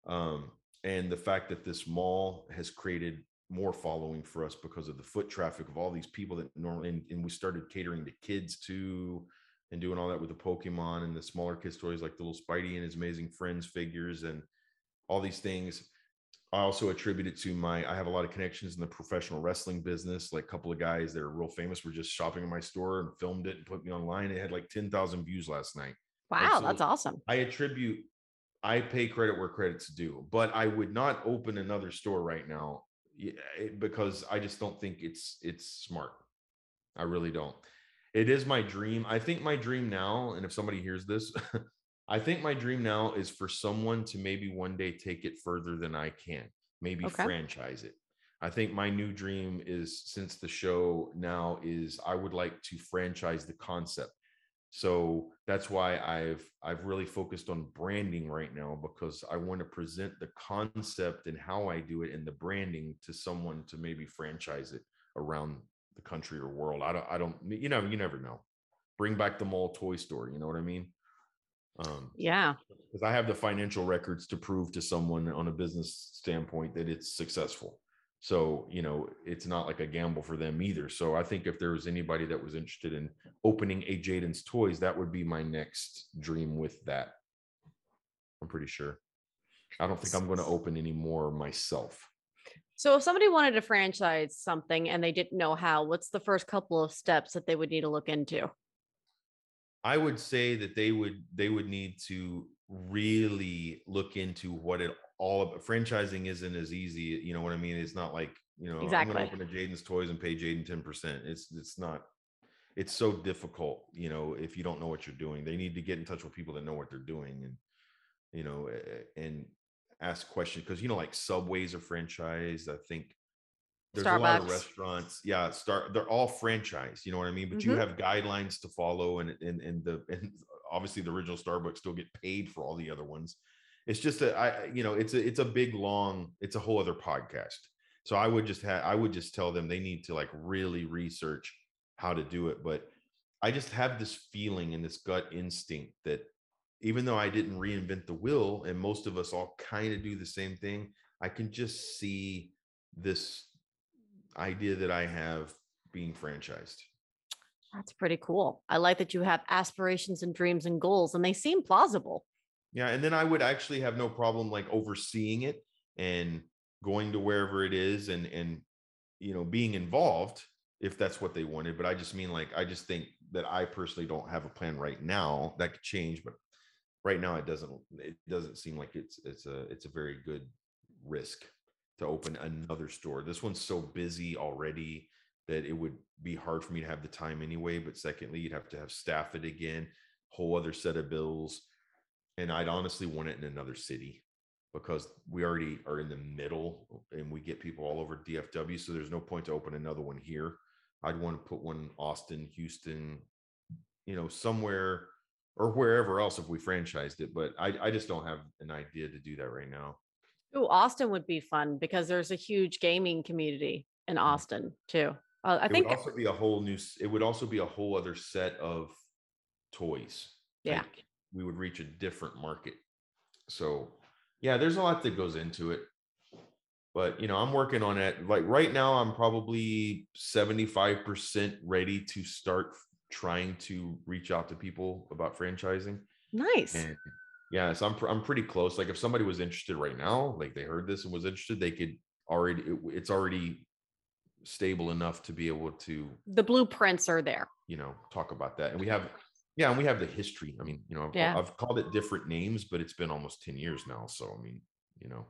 Um, and the fact that this mall has created more following for us because of the foot traffic of all these people that normally, and, and we started catering to kids too, and doing all that with the Pokemon and the smaller kids' toys like the little Spidey and his amazing friends figures and all these things. I also attribute it to my I have a lot of connections in the professional wrestling business. Like a couple of guys that are real famous were just shopping in my store and filmed it and put me online. It had like 10,000 views last night. Wow, so- that's awesome. I attribute I pay credit where credit's due, but I would not open another store right now because I just don't think it's it's smart. I really don't. It is my dream. I think my dream now, and if somebody hears this, I think my dream now is for someone to maybe one day take it further than I can, maybe Okay. franchise it. I think my new dream is since the show now is I would like to franchise the concept. So that's why I've I've really focused on branding right now because I want to present the concept and how I do it and the branding to someone to maybe franchise it around the country or world. I don't I don't you know you never know. Bring back the mall toy store, you know what I mean? Um Yeah. because I have the financial records to prove to someone on a business standpoint that it's successful. So, you know, it's not like a gamble for them either. So I think if there was anybody that was interested in opening a Jayden's Toys, that would be my next dream with that. I'm pretty sure. I don't think I'm going to open any more myself. So if somebody wanted to franchise something and they didn't know how, what's the first couple of steps that they would need to look into? I would say that they would they would need to really look into what it all about. Franchising isn't as easy, you know what I mean? It's not like you know I'm going to open a Jayden's Toys and pay Jayden ten percent. It's it's not. It's so difficult, you know, if you don't know what you're doing. They need to get in touch with people that know what they're doing, and you know, and ask questions because you know, like Subways are franchised. I think there's a lot of restaurants yeah start they're all franchise you know what i mean but you Mhm. have guidelines to follow and and and the and obviously the original starbucks still get paid for all the other ones it's just a i you know it's a it's a big long it's a whole other podcast so i would just have i would just tell them they need to like really research how to do it but i just have this feeling and this gut instinct that even though i didn't reinvent the wheel and most of us all kind of do the same thing i can just see this idea that I have being franchised. That's pretty cool. I like that you have aspirations and dreams and goals, and they seem plausible. Yeah, and then I would actually have no problem like overseeing it and going to wherever it is and and you know being involved if that's what they wanted. But I just mean like I just think that I personally don't have a plan right now. That could change, but right now it doesn't it doesn't seem like it's it's a it's a very good risk to open another store. This one's so busy already that it would be hard for me to have the time anyway. But secondly, you'd have to have staff it again, whole other set of bills. And I'd honestly want it in another city because we already are in the middle and we get people all over DFW. So there's no point to open another one here. I'd want to put one in Austin, Houston, you know, somewhere or wherever else if we franchised it. But I, I just don't have an idea to do that right now. Oh, Austin would be fun because there's a huge gaming community in Austin too. Uh, I it think would also be a whole new it would also be a whole other set of toys Yeah. Like, we would reach a different market so yeah there's a lot that goes into it but you know i'm working on it like right now i'm probably 75% ready to start trying to reach out to people about franchising. Nice. And yeah so i'm, I'm pretty close. Like if somebody was interested right now like they heard this and was interested they could already it, it's already stable enough to be able to the blueprints are there. you know talk about that. And we have yeah and we have the history. I mean you know I've, Yeah. I've called it different names but it's been almost 10 years now. So i mean you know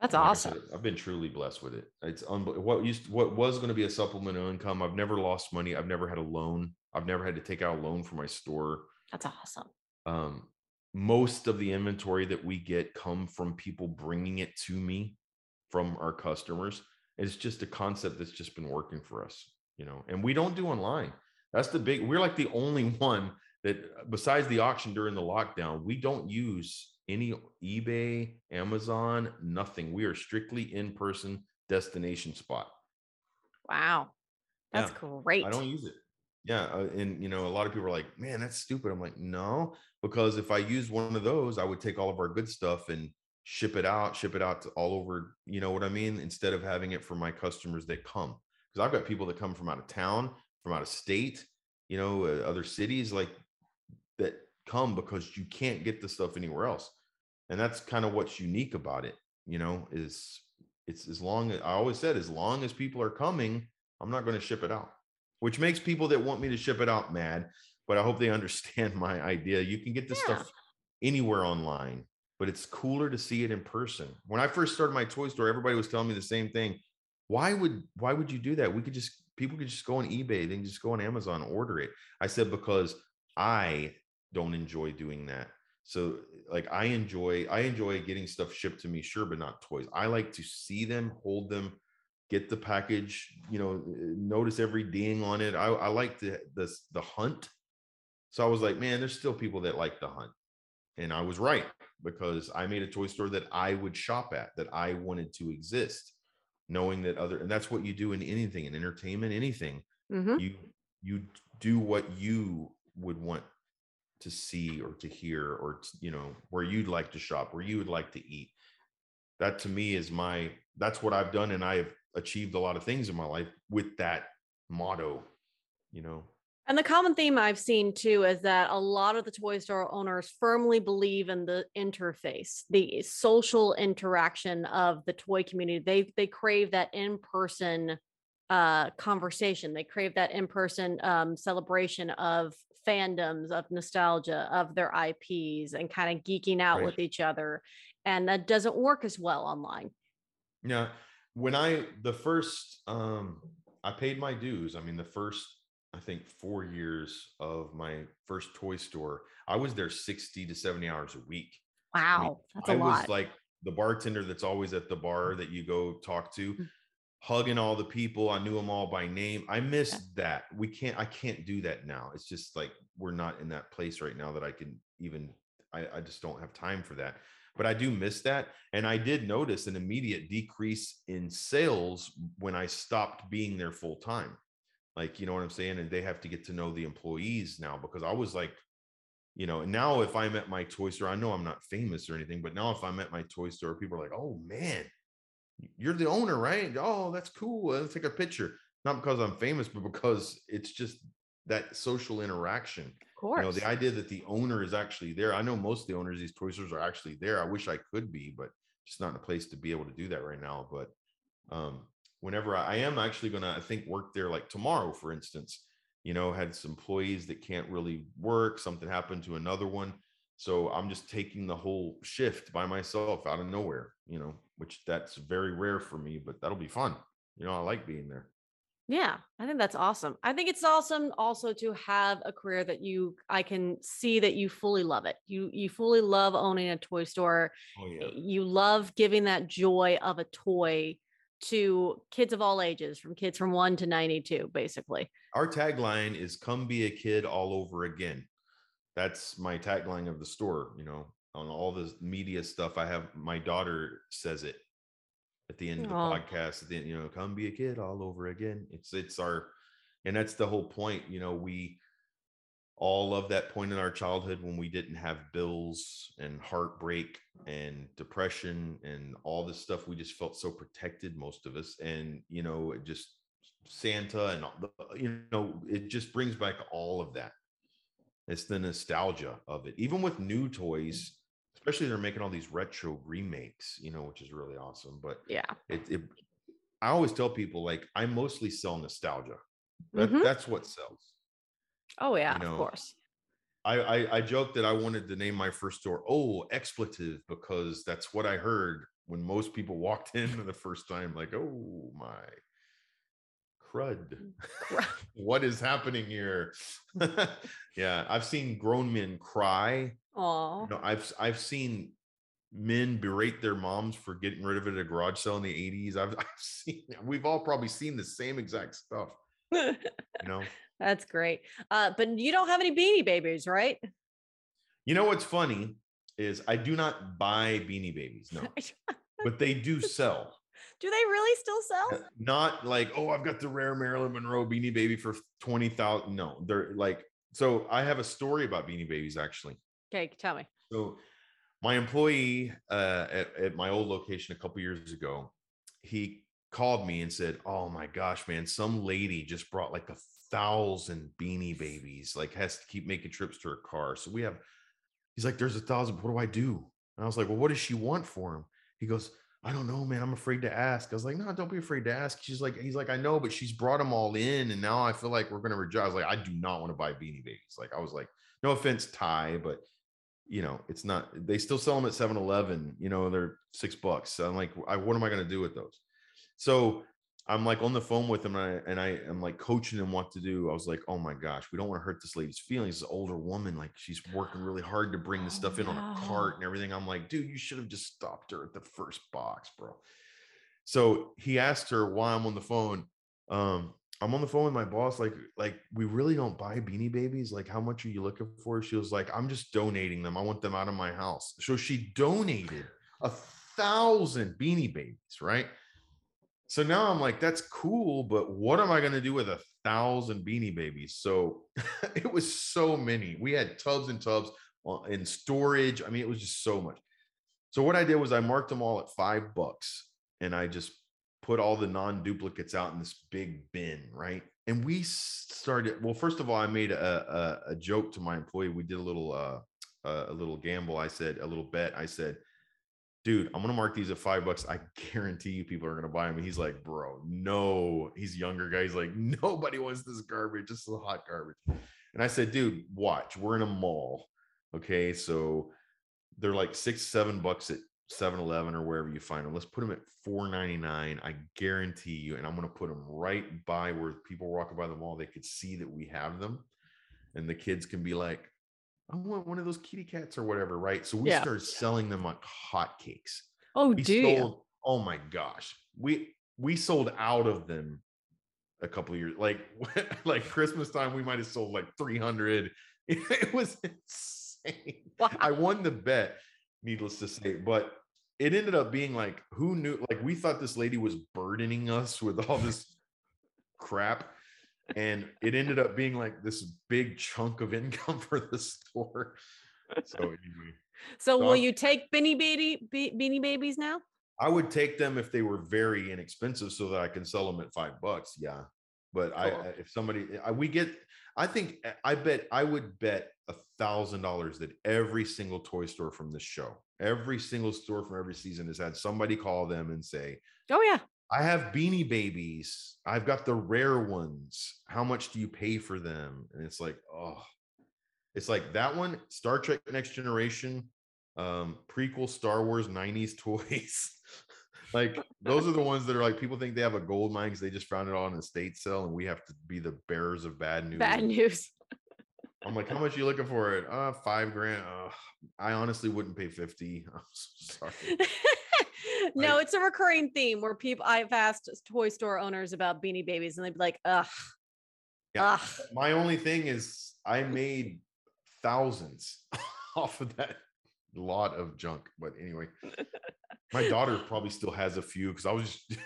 that's like awesome said, I've been truly blessed with it. It's unbelievable. What used what was going to be a supplemental income. I've never lost money. I've never had a loan. I've never had to take out a loan for my store. that's awesome Um, most of the inventory that we get come from people bringing it to me from our customers. It's just a concept that's just been working for us, you know. And we don't do online. That's the big. We're like the only one that, besides the auction during the lockdown, we don't use any eBay, Amazon, nothing. We are strictly in person destination spot. wow that's Yeah, great I don't use it. Yeah, uh, and you know, a lot of people are like, "Man, that's stupid." I'm like, "No," because if I use one of those, I would take all of our good stuff and ship it out, ship it out to all over. You know what I mean? Instead of having it for my customers that come, because I've got people that come from out of town, from out of state, you know, uh, other cities, like that come because you can't get the stuff anywhere else, and that's kind of what's unique about it. You know, is it's as long as I always said, as long as people are coming, I'm not going to ship it out which makes people that want me to ship it out mad. But I hope they understand my idea. You can get this Yeah. stuff anywhere online, but it's cooler to see it in person. When I first started my toy store, everybody was telling me the same thing. Why would why would you do that? We could just people could just go on eBay, they can just go on Amazon, order it. I said because I don't enjoy doing that. So like I enjoy I enjoy getting stuff shipped to me, sure, but not toys. I like to see them, hold them, get the package, you know, notice every ding on it. I, I like the the the hunt. So I was like, man, there's still people that like the hunt. And I was right because I made a toy store that I would shop at, that I wanted to exist, knowing that other and that's what you do in anything, in entertainment, anything. hmm You you do what you would want to see or to hear or t- you know where you'd like to shop where you would like to eat that to me is my that's what i've done and i have achieved a lot of things in my life with that motto you know And the common theme I've seen too is that a lot of the toy store owners firmly believe in the interface, the social interaction of the toy community. They they crave that in-person uh conversation. They crave that in-person um celebration of fandoms, of nostalgia, of their IPs and kind of geeking out Right. with each other. And that doesn't work as well online. yeah when i the first um i paid my dues i mean the first i think four years of my first toy store i was there 60 to 70 hours a week Wow, that's a I lot. was like the bartender that's always at the bar that you go talk to, Mm. Hugging all the people. I knew them all by name. I missed that. We can't, I can't do that now. It's just like we're not in that place right now that I can even, I, I just don't have time for that. But I do miss that. And I did notice an immediate decrease in sales when I stopped being there full time. Like, you know what I'm saying? And they have to get to know the employees now because I was like, you know, and now if I'm at my toy store, I know I'm not famous or anything, but now if I'm at my toy store, people are like, oh man, you're the owner, right? Oh, that's cool. Let's take a picture. Not because I'm famous, but because it's just that social interaction. of course. You know, the idea that the owner is actually there. I know most of the owners these toy stores are actually there. I wish I could be, but just not in a place to be able to do that right now. But um, whenever I, I am actually going to, I think, work there like tomorrow, for instance, you know, had some employees that can't really work. Something happened to another one. So I'm just taking the whole shift by myself out of nowhere, you know, which that's very rare for me, but that'll be fun. You know, I like being there. Yeah, I think that's awesome. I think it's awesome also to have a career that you I can see that you fully love it. You you fully love owning a toy store. Oh, y- You love giving that joy of a toy to kids of all ages, from kids from 1 to 92 basically. Our tagline is come be a kid all over again. That's my tagline of the store, you know, on all the media stuff. I have my daughter says it at the end of the Aw. podcast, at the end, you know, come be a kid all over again. It's it's our and that's the whole point, you know, we all of that point in our childhood when we didn't have bills and heartbreak and depression and all this stuff we just felt so protected most of us and you know it just santa and all the, uh, you know it just brings back all of that it's the nostalgia of it even with new mm. toys especially they're making all these retro remakes you know which is really awesome but Yeah. it, it i always tell people like i mostly sell nostalgia that, Mhm. that's what sells Oh yeah, know, of course. I, I I joked that I wanted to name my first store oh expletive because that's what I heard when most people walked in for the first time like oh my crud Crud. what is happening here yeah I've seen grown men cry Oh, you know, I've I've seen men berate their moms for getting rid of it at a garage sale in the 80s I've, I've seen we've all probably seen the same exact stuff you know that's great. Uh, but you don't have any beanie babies, right? You know what's funny is I do not buy beanie babies, no, but they do sell. Do they really still sell? Not like, oh, I've got the rare Marilyn Monroe beanie baby for 20,000. No, they're like, so I have a story about beanie babies actually. Okay, tell me. So my employee uh, at, at my old location a couple years ago, he called me and said, "Oh my gosh, man, some lady just brought like a thousand beanie babies, like has to keep making trips to her car. So we have." He's like, "There's a thousand. What do I do?" And I was like, "Well, what does she want for him?" He goes, "I don't know, man. I'm afraid to ask." I was like, "No, don't be afraid to ask." She's like, "He's like, I know, but she's brought them all in, and now I feel like we're gonna reject." I was like, "I do not want to buy beanie babies." Like, I was like, "No offense, Ty, but." You know, it's not, they still sell them at 7 Eleven, you know, they're six bucks. So I'm like, I, what am I going to do with those? So I'm like on the phone with him and I, and I am like coaching him what to do. I was like, oh my gosh, we don't want to hurt this lady's feelings. This older woman, like she's working really hard to bring the Oh, stuff in on a cart and everything. I'm like, dude, you should have just stopped her at the first box, bro. So he asked her why I'm on the phone. Um, I'm on the phone with my boss, like, like we really don't buy beanie babies. Like, how much are you looking for? She was like, I'm just donating them. I want them out of my house. So she donated a thousand beanie babies, right? So now I'm like, that's cool, but what am I gonna do with a thousand beanie babies? So it was so many. We had tubs and tubs in storage. I mean, it was just so much. So what I did was I marked them all at five bucks, and I just put all the non-duplicates out in this big bin, right? And we started. Well, first of all, I made a a, a joke to my employee. We did a little uh a little gamble. I said a little bet. I said, "Dude, I'm gonna mark these at five bucks. I guarantee you people are gonna buy them." And he's like, "Bro, no." He's younger guy. He's like, "Nobody wants this garbage. This is hot garbage." And I said, "Dude, watch. We're in a mall. Okay, so they're like six, seven bucks at 7-Eleven or wherever you find them. Let's put them at $4.99. I guarantee you, and I'm gonna put them right by where people walking by the mall, they could see that we have them. And the kids can be like, I want one of those kitty cats or whatever, right? So we Yeah. started selling them like hotcakes. Oh, We do sold, oh my gosh. We we sold out of them a couple years like like Christmas time, we might have sold like 300. It was insane. Wow. I won the bet, needless to say, but it ended up being like, who knew? Like, we thought this lady was burdening us with all this crap. And it ended up being like this big chunk of income for the store. So, anyway, So will Dog- you take beanie baby be, beanie babies now? I would take them if they were very inexpensive so that I can sell them at five bucks. Yeah. But I, Cool. I- if somebody, I, we get, I think, I bet, I would bet a thousand dollars that every single toy store from this show, every single store from every season has had somebody call them and say, Oh yeah. I have beanie babies. I've got the rare ones. How much do you pay for them? And it's like, oh, it's like that one, Star Trek Next Generation, um, prequel Star Wars 90s toys. like those are the ones that are like people think they have a gold mine because they just found it on an estate sale and we have to be the bearers of bad news. Bad news. I'm like, how much you looking for it? Uh, five grand. Uh, I honestly wouldn't pay 50. I'm so sorry. no, it's a recurring theme where people I've asked toy store owners about beanie babies and they'd be like, ugh. Yeah. Ugh. My only thing is I made thousands off of that lot of junk. But anyway, My daughter probably still has a few because I was just,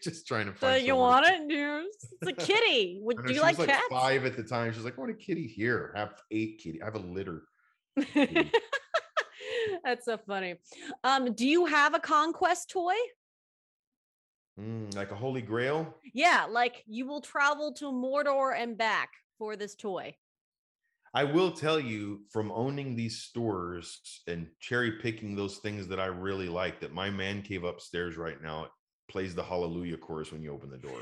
just trying to find. So you want to- it? It's a kitty. Would do you she like was like cats? five at the time. She's like, I want a kitty here. I have eight kitty. I have a litter. That's so funny. Um, do you have a conquest toy? Mm, like a holy grail. Yeah, like you will travel to Mordor and back for this toy. I will tell you from owning these stores and cherry picking those things that I really like that my man cave upstairs right now plays the hallelujah chorus when you open the door.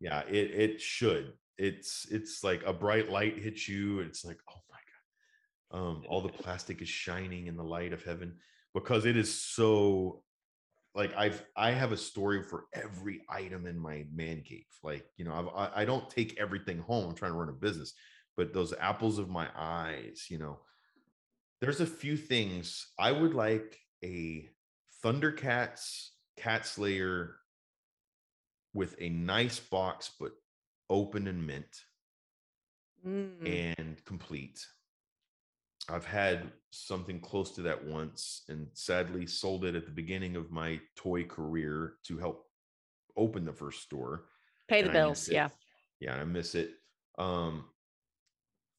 yeah, it it should. It's it's like a bright light hits you. It's like, oh my god. Um, all the plastic is shining in the light of heaven because it is so like I've I have a story for every item in my man cave. Like, you know, I've, I I don't take everything home. I'm trying to run a business but those apples of my eyes, you know, there's a few things I would like a Thundercats Cats Lair with a nice box, but open and mint Mm. and complete. I've had something close to that once and sadly sold it at the beginning of my toy career to help open the first store. Pay the and bills. it. Yeah. Yeah, I miss it. Um,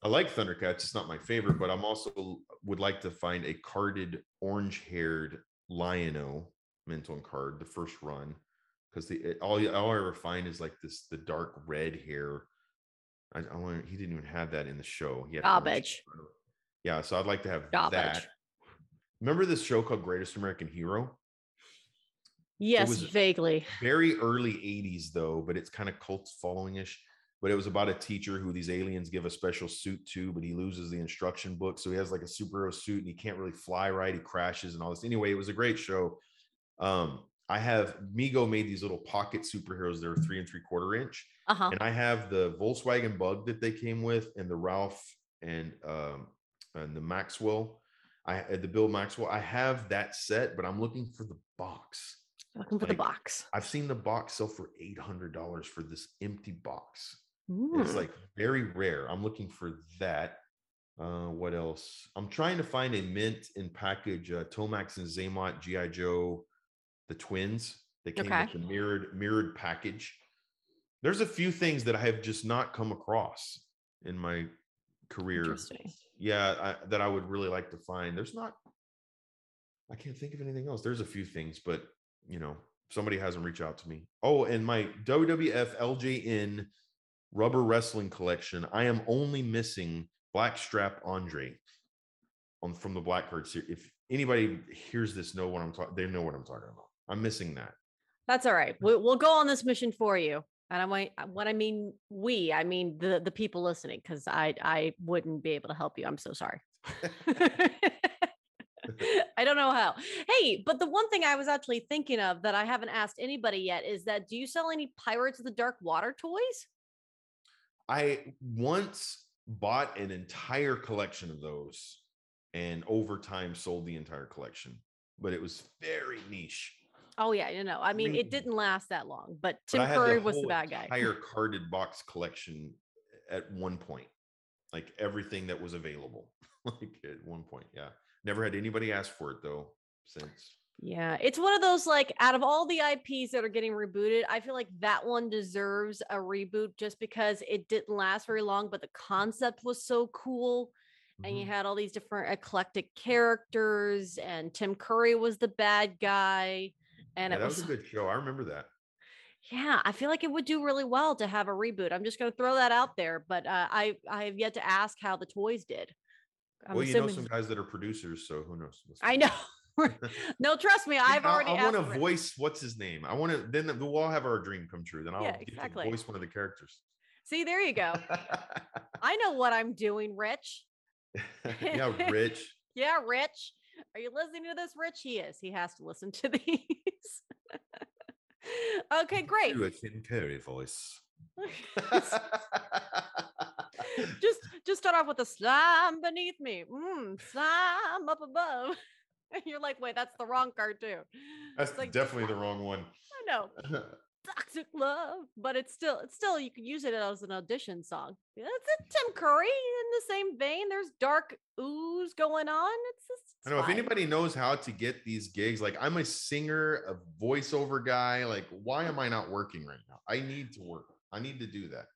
I like Thundercats. It's not my favorite, but I'm also would like to find a carded orange-haired Lion-O Menton card, the first run, because the all, you- all I ever find is like this the dark red hair. I, I want he didn't even have that in the show. He had orange Garbage. Yeah, so I'd like to have Garbage. that. Remember this show called Greatest American Hero? Yes, vaguely. very early 80s though but it's kind of cult following-ish but it was about a teacher who these aliens give a special suit to but he loses the instruction book. So he has like a superhero suit and he can't really fly right. He crashes and all this. Anyway it was a great show. Um i have Mego made these little pocket superheroes they're three and three quarter inch. Uh huh. and i have the volkswagen bug that they came with and the ralph and um and the maxwell. I uh, the bill maxwell. I have that set but i'm looking for the box. Looking for the box. I've seen the box sell for eight hundred dollars for this empty box. It's Mm. like very rare. I'm looking for that. Uh, what else? I'm trying to find a mint in package. Uh, Tomax and Xamot GI Joe, the twins. They came Okay. with the mirrored mirrored package. There's a few things that I have just not come across in my career. Yeah, I, that I would really like to find. There's not. I can't think of anything else. There's a few things, but you know, somebody hasn't reached out to me. Oh, and my WWF LJN rubber wrestling collection. I am only missing Blackstrap Andre on from the Blackbird series. If anybody hears this, know what I'm talking. They know what I'm talking about. I'm missing that. That's all right. We, we'll go on this mission for you. And I might, uh, what I mean, we, I mean the the people listening, because I I wouldn't be able to help you. I'm so sorry. I don't know how. Hey, but the one thing I was actually thinking of that I haven't asked anybody yet is that do you sell any Pirates of the Dark Water toys? I once bought an entire collection of those and over time sold the entire collection, but it was very niche. Oh yeah, you know. I mean, it didn't last that long, but But Tim had Curry was the bad guy. Entire carded box collection at one point, like everything that was available. like at one point, yeah. Never had anybody ask for it though. Since Yeah, it's one of those like out of all the IPs that are getting rebooted, I feel like that one deserves a reboot just because it didn't last very long, but the concept was so cool. And you Mhm. had all these different eclectic characters, and Tim Curry was the bad guy. And yeah, it that was, was a good show. I remember that. yeah, I feel like it would do really well to have a reboot. I'm just going to throw that out there, but uh, I I have yet to ask how the toys did. I'm well, you know some guys that are producers, so who knows? I know. no, trust me, I've already. I, want to voice what's his name. I want to. Then we'll all have our dream come true. Then I'll Yeah, exactly. voice one of the characters. See, there you go. I know what I'm doing, Rich. yeah, Rich. Yeah, Rich. Are you listening to this, Rich? He is. He has to listen to these. okay, great. Do a Tim Curry voice. just just start off with a slime beneath me. Mm, slime up above. And you're like, wait, that's the wrong cartoon. That's like, definitely the wrong one. I know. toxic love, but it's still it's still you could use it as an audition song. It's a Tim Curry in the same vein. There's dark ooze going on. It's just I know if anybody knows how to get these gigs, like I'm a singer, a voiceover guy. Like, why am I not working right now? I need to work. I need to do that.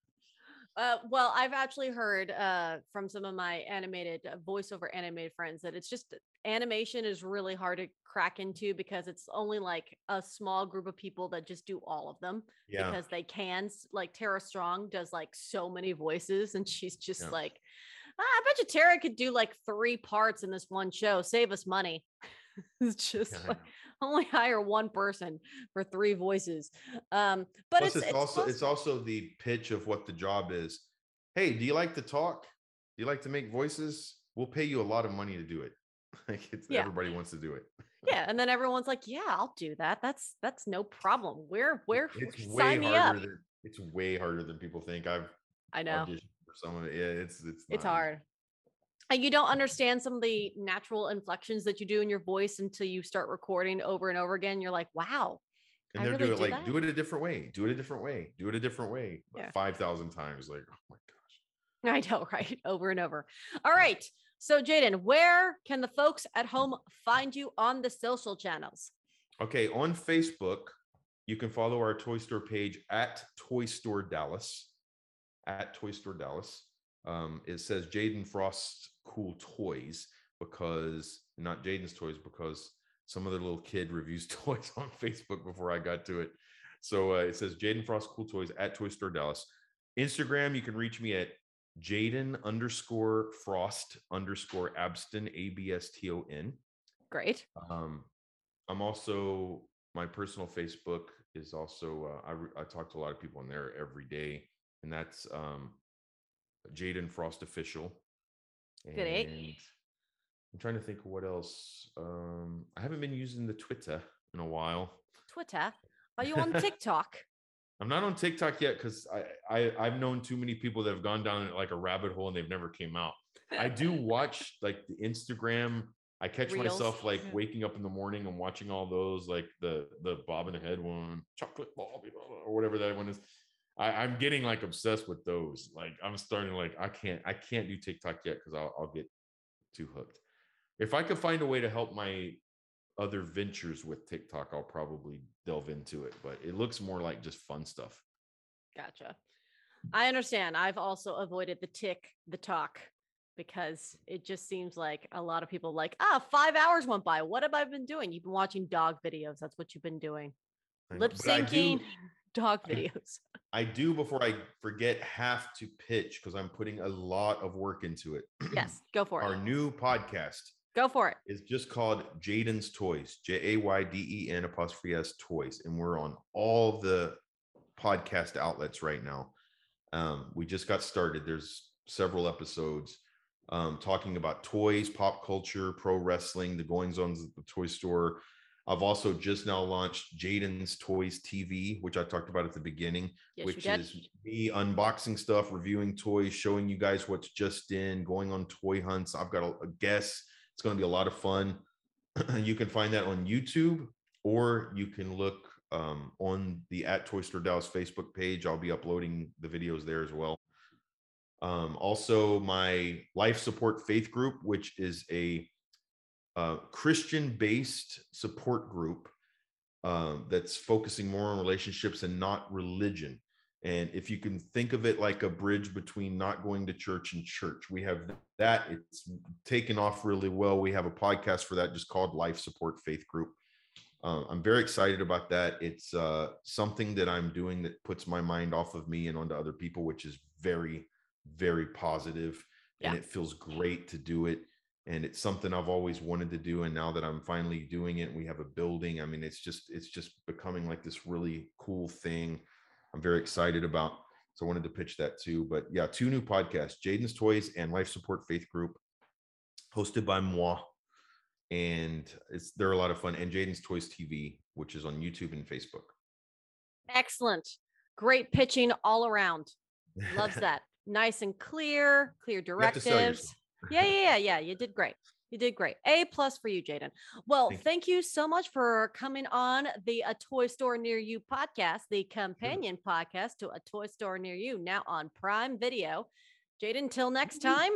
Uh, well, I've actually heard uh, from some of my animated uh, voiceover animated friends that it's just animation is really hard to crack into because it's only like a small group of people that just do all of them Yeah. because they can. Like Tara Strong does like so many voices, and she's just Yeah. like, "Ah, I bet you Tara could do like three parts in this one show, save us money. it's just Yeah, like, only hire one person for three voices. Um, but Plus, it's, it's, also it's also the pitch of what the job is. Hey, do you like to talk? Do you like to make voices? We'll pay you a lot of money to do it. Like it's Yeah. everybody wants to do it. yeah, and then everyone's like, "Yeah, I'll do that. That's that's no problem. Where where It's sign way me up." than it's way harder than people think. I've I know for some of it. Yeah, it's it's it's easy. hard. And you don't understand some of the natural inflections that you do in your voice until you start recording over and over again. You're like, "Wow, And I they're really doing do like that? do it a different way, do it a different way, do it a different way, Yeah. five thousand times. Like, oh my gosh. I know, right? Over and over. All right. So, Jayden, where can the folks at home find you on the social channels? Okay, on Facebook, you can follow our toy store page at Toy Store Dallas. At Toy Store Dallas. Um, it says Jayden Frost Cool Toys because not Jayden's toys, because some other little kid reviews toys on Facebook before I got to it. So uh, it says Jayden Frost Cool Toys at Toy Store Dallas. Instagram, you can reach me at Jayden underscore Frost underscore Abston A B S T O N. Great. Um, I'm also my personal Facebook is also uh, I re- I talk to a lot of people on there every day, and that's um, Jayden Frost official. Good? I'm trying to think of what else. Um, I haven't been using the Twitter in a while. Twitter. Are you on TikTok? I'm not on TikTok yet because I, I I've known too many people that have gone down like a rabbit hole and they've never came out. I do watch like the Instagram. I catch Reels. myself like waking up in the morning and watching all those like the the bob in the head one, chocolate bobby or whatever that one is. I, I'm getting like obsessed with those. Like I'm starting like I can't I can't do TikTok yet because I'll I'll get too hooked. If I could find a way to help my other ventures with TikTok, I'll probably delve into it. But it looks more like just fun stuff. Gotcha. I understand. I've also avoided the tick, the talk, because it just seems like a lot of people like, ah, five hours went by. What have I been doing? You've been watching dog videos. That's what you've been doing. Lip syncing, dog videos. I do before I forget have to pitch because I'm putting a lot of work into it. yes, go for it. Our new podcast Go for it. it. is just called Jayden's Toys, J A Y D E N apostrophe S Toys. And we're on all the podcast outlets right now. Um, we just got started. There's several episodes um, talking about toys, pop culture, pro wrestling, the goings on at the toy store. I've also just now launched Jayden's Toys TV, which I talked about at the beginning Yes, which is me unboxing stuff, reviewing toys, showing you guys what's just in, going on toy hunts. I've got a, a guest. It's going to be a lot of fun. you can find that on YouTube, or you can look um, on the at Toy Store Dallas Facebook page. I'll be uploading the videos there as well. Um, also, my life support faith group, which is a uh, Christian-based support group um, that's focusing more on relationships and not religion. And if you can think of it like a bridge between not going to church and church, we have that. It's taken off really well. We have a podcast for that just called Life Support Faith Group. Uh, I'm very excited about that. It's uh, something that I'm doing that puts my mind off of me and onto other people, which is very, very positive. And it feels great to do it. And it's something I've always wanted to do. And now that I'm finally doing it, we have a building. I mean, it's just, it's just becoming like this really cool thing. I'm very excited about. So I wanted to pitch that too. But yeah, two new podcasts, Jayden's Toys and Life Support Faith Group, hosted by moi. And it's they're a lot of fun. And Jayden's Toys TV, which is on YouTube and Facebook. Excellent. Great pitching all around. Loves that. Nice and clear, clear have to sell directives. Yeah, yeah, yeah, yeah. You did great. You did great. A plus for you, Jayden. Well, thank, thank you. you so much for coming on the A Toy Store Near You podcast, the companion sure. podcast to A Toy Store Near You, now on Prime Video. Jayden, till next time,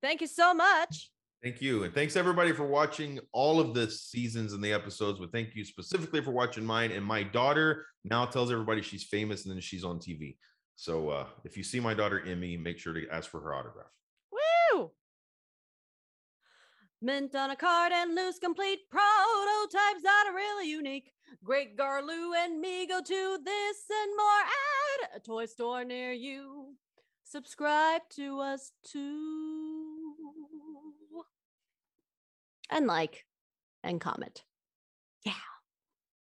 thank you so much. Thank you. And thanks everybody for watching all of the seasons and the episodes. But thank you specifically for watching mine. And my daughter now tells everybody she's famous and then she's on TV. So uh, if you see my daughter Emmy, make sure to ask for her autograph. Mint on a card and loose complete prototypes that are really unique. Great Garloo and me go to this and more at a toy store near you. Subscribe to us too. And like and comment.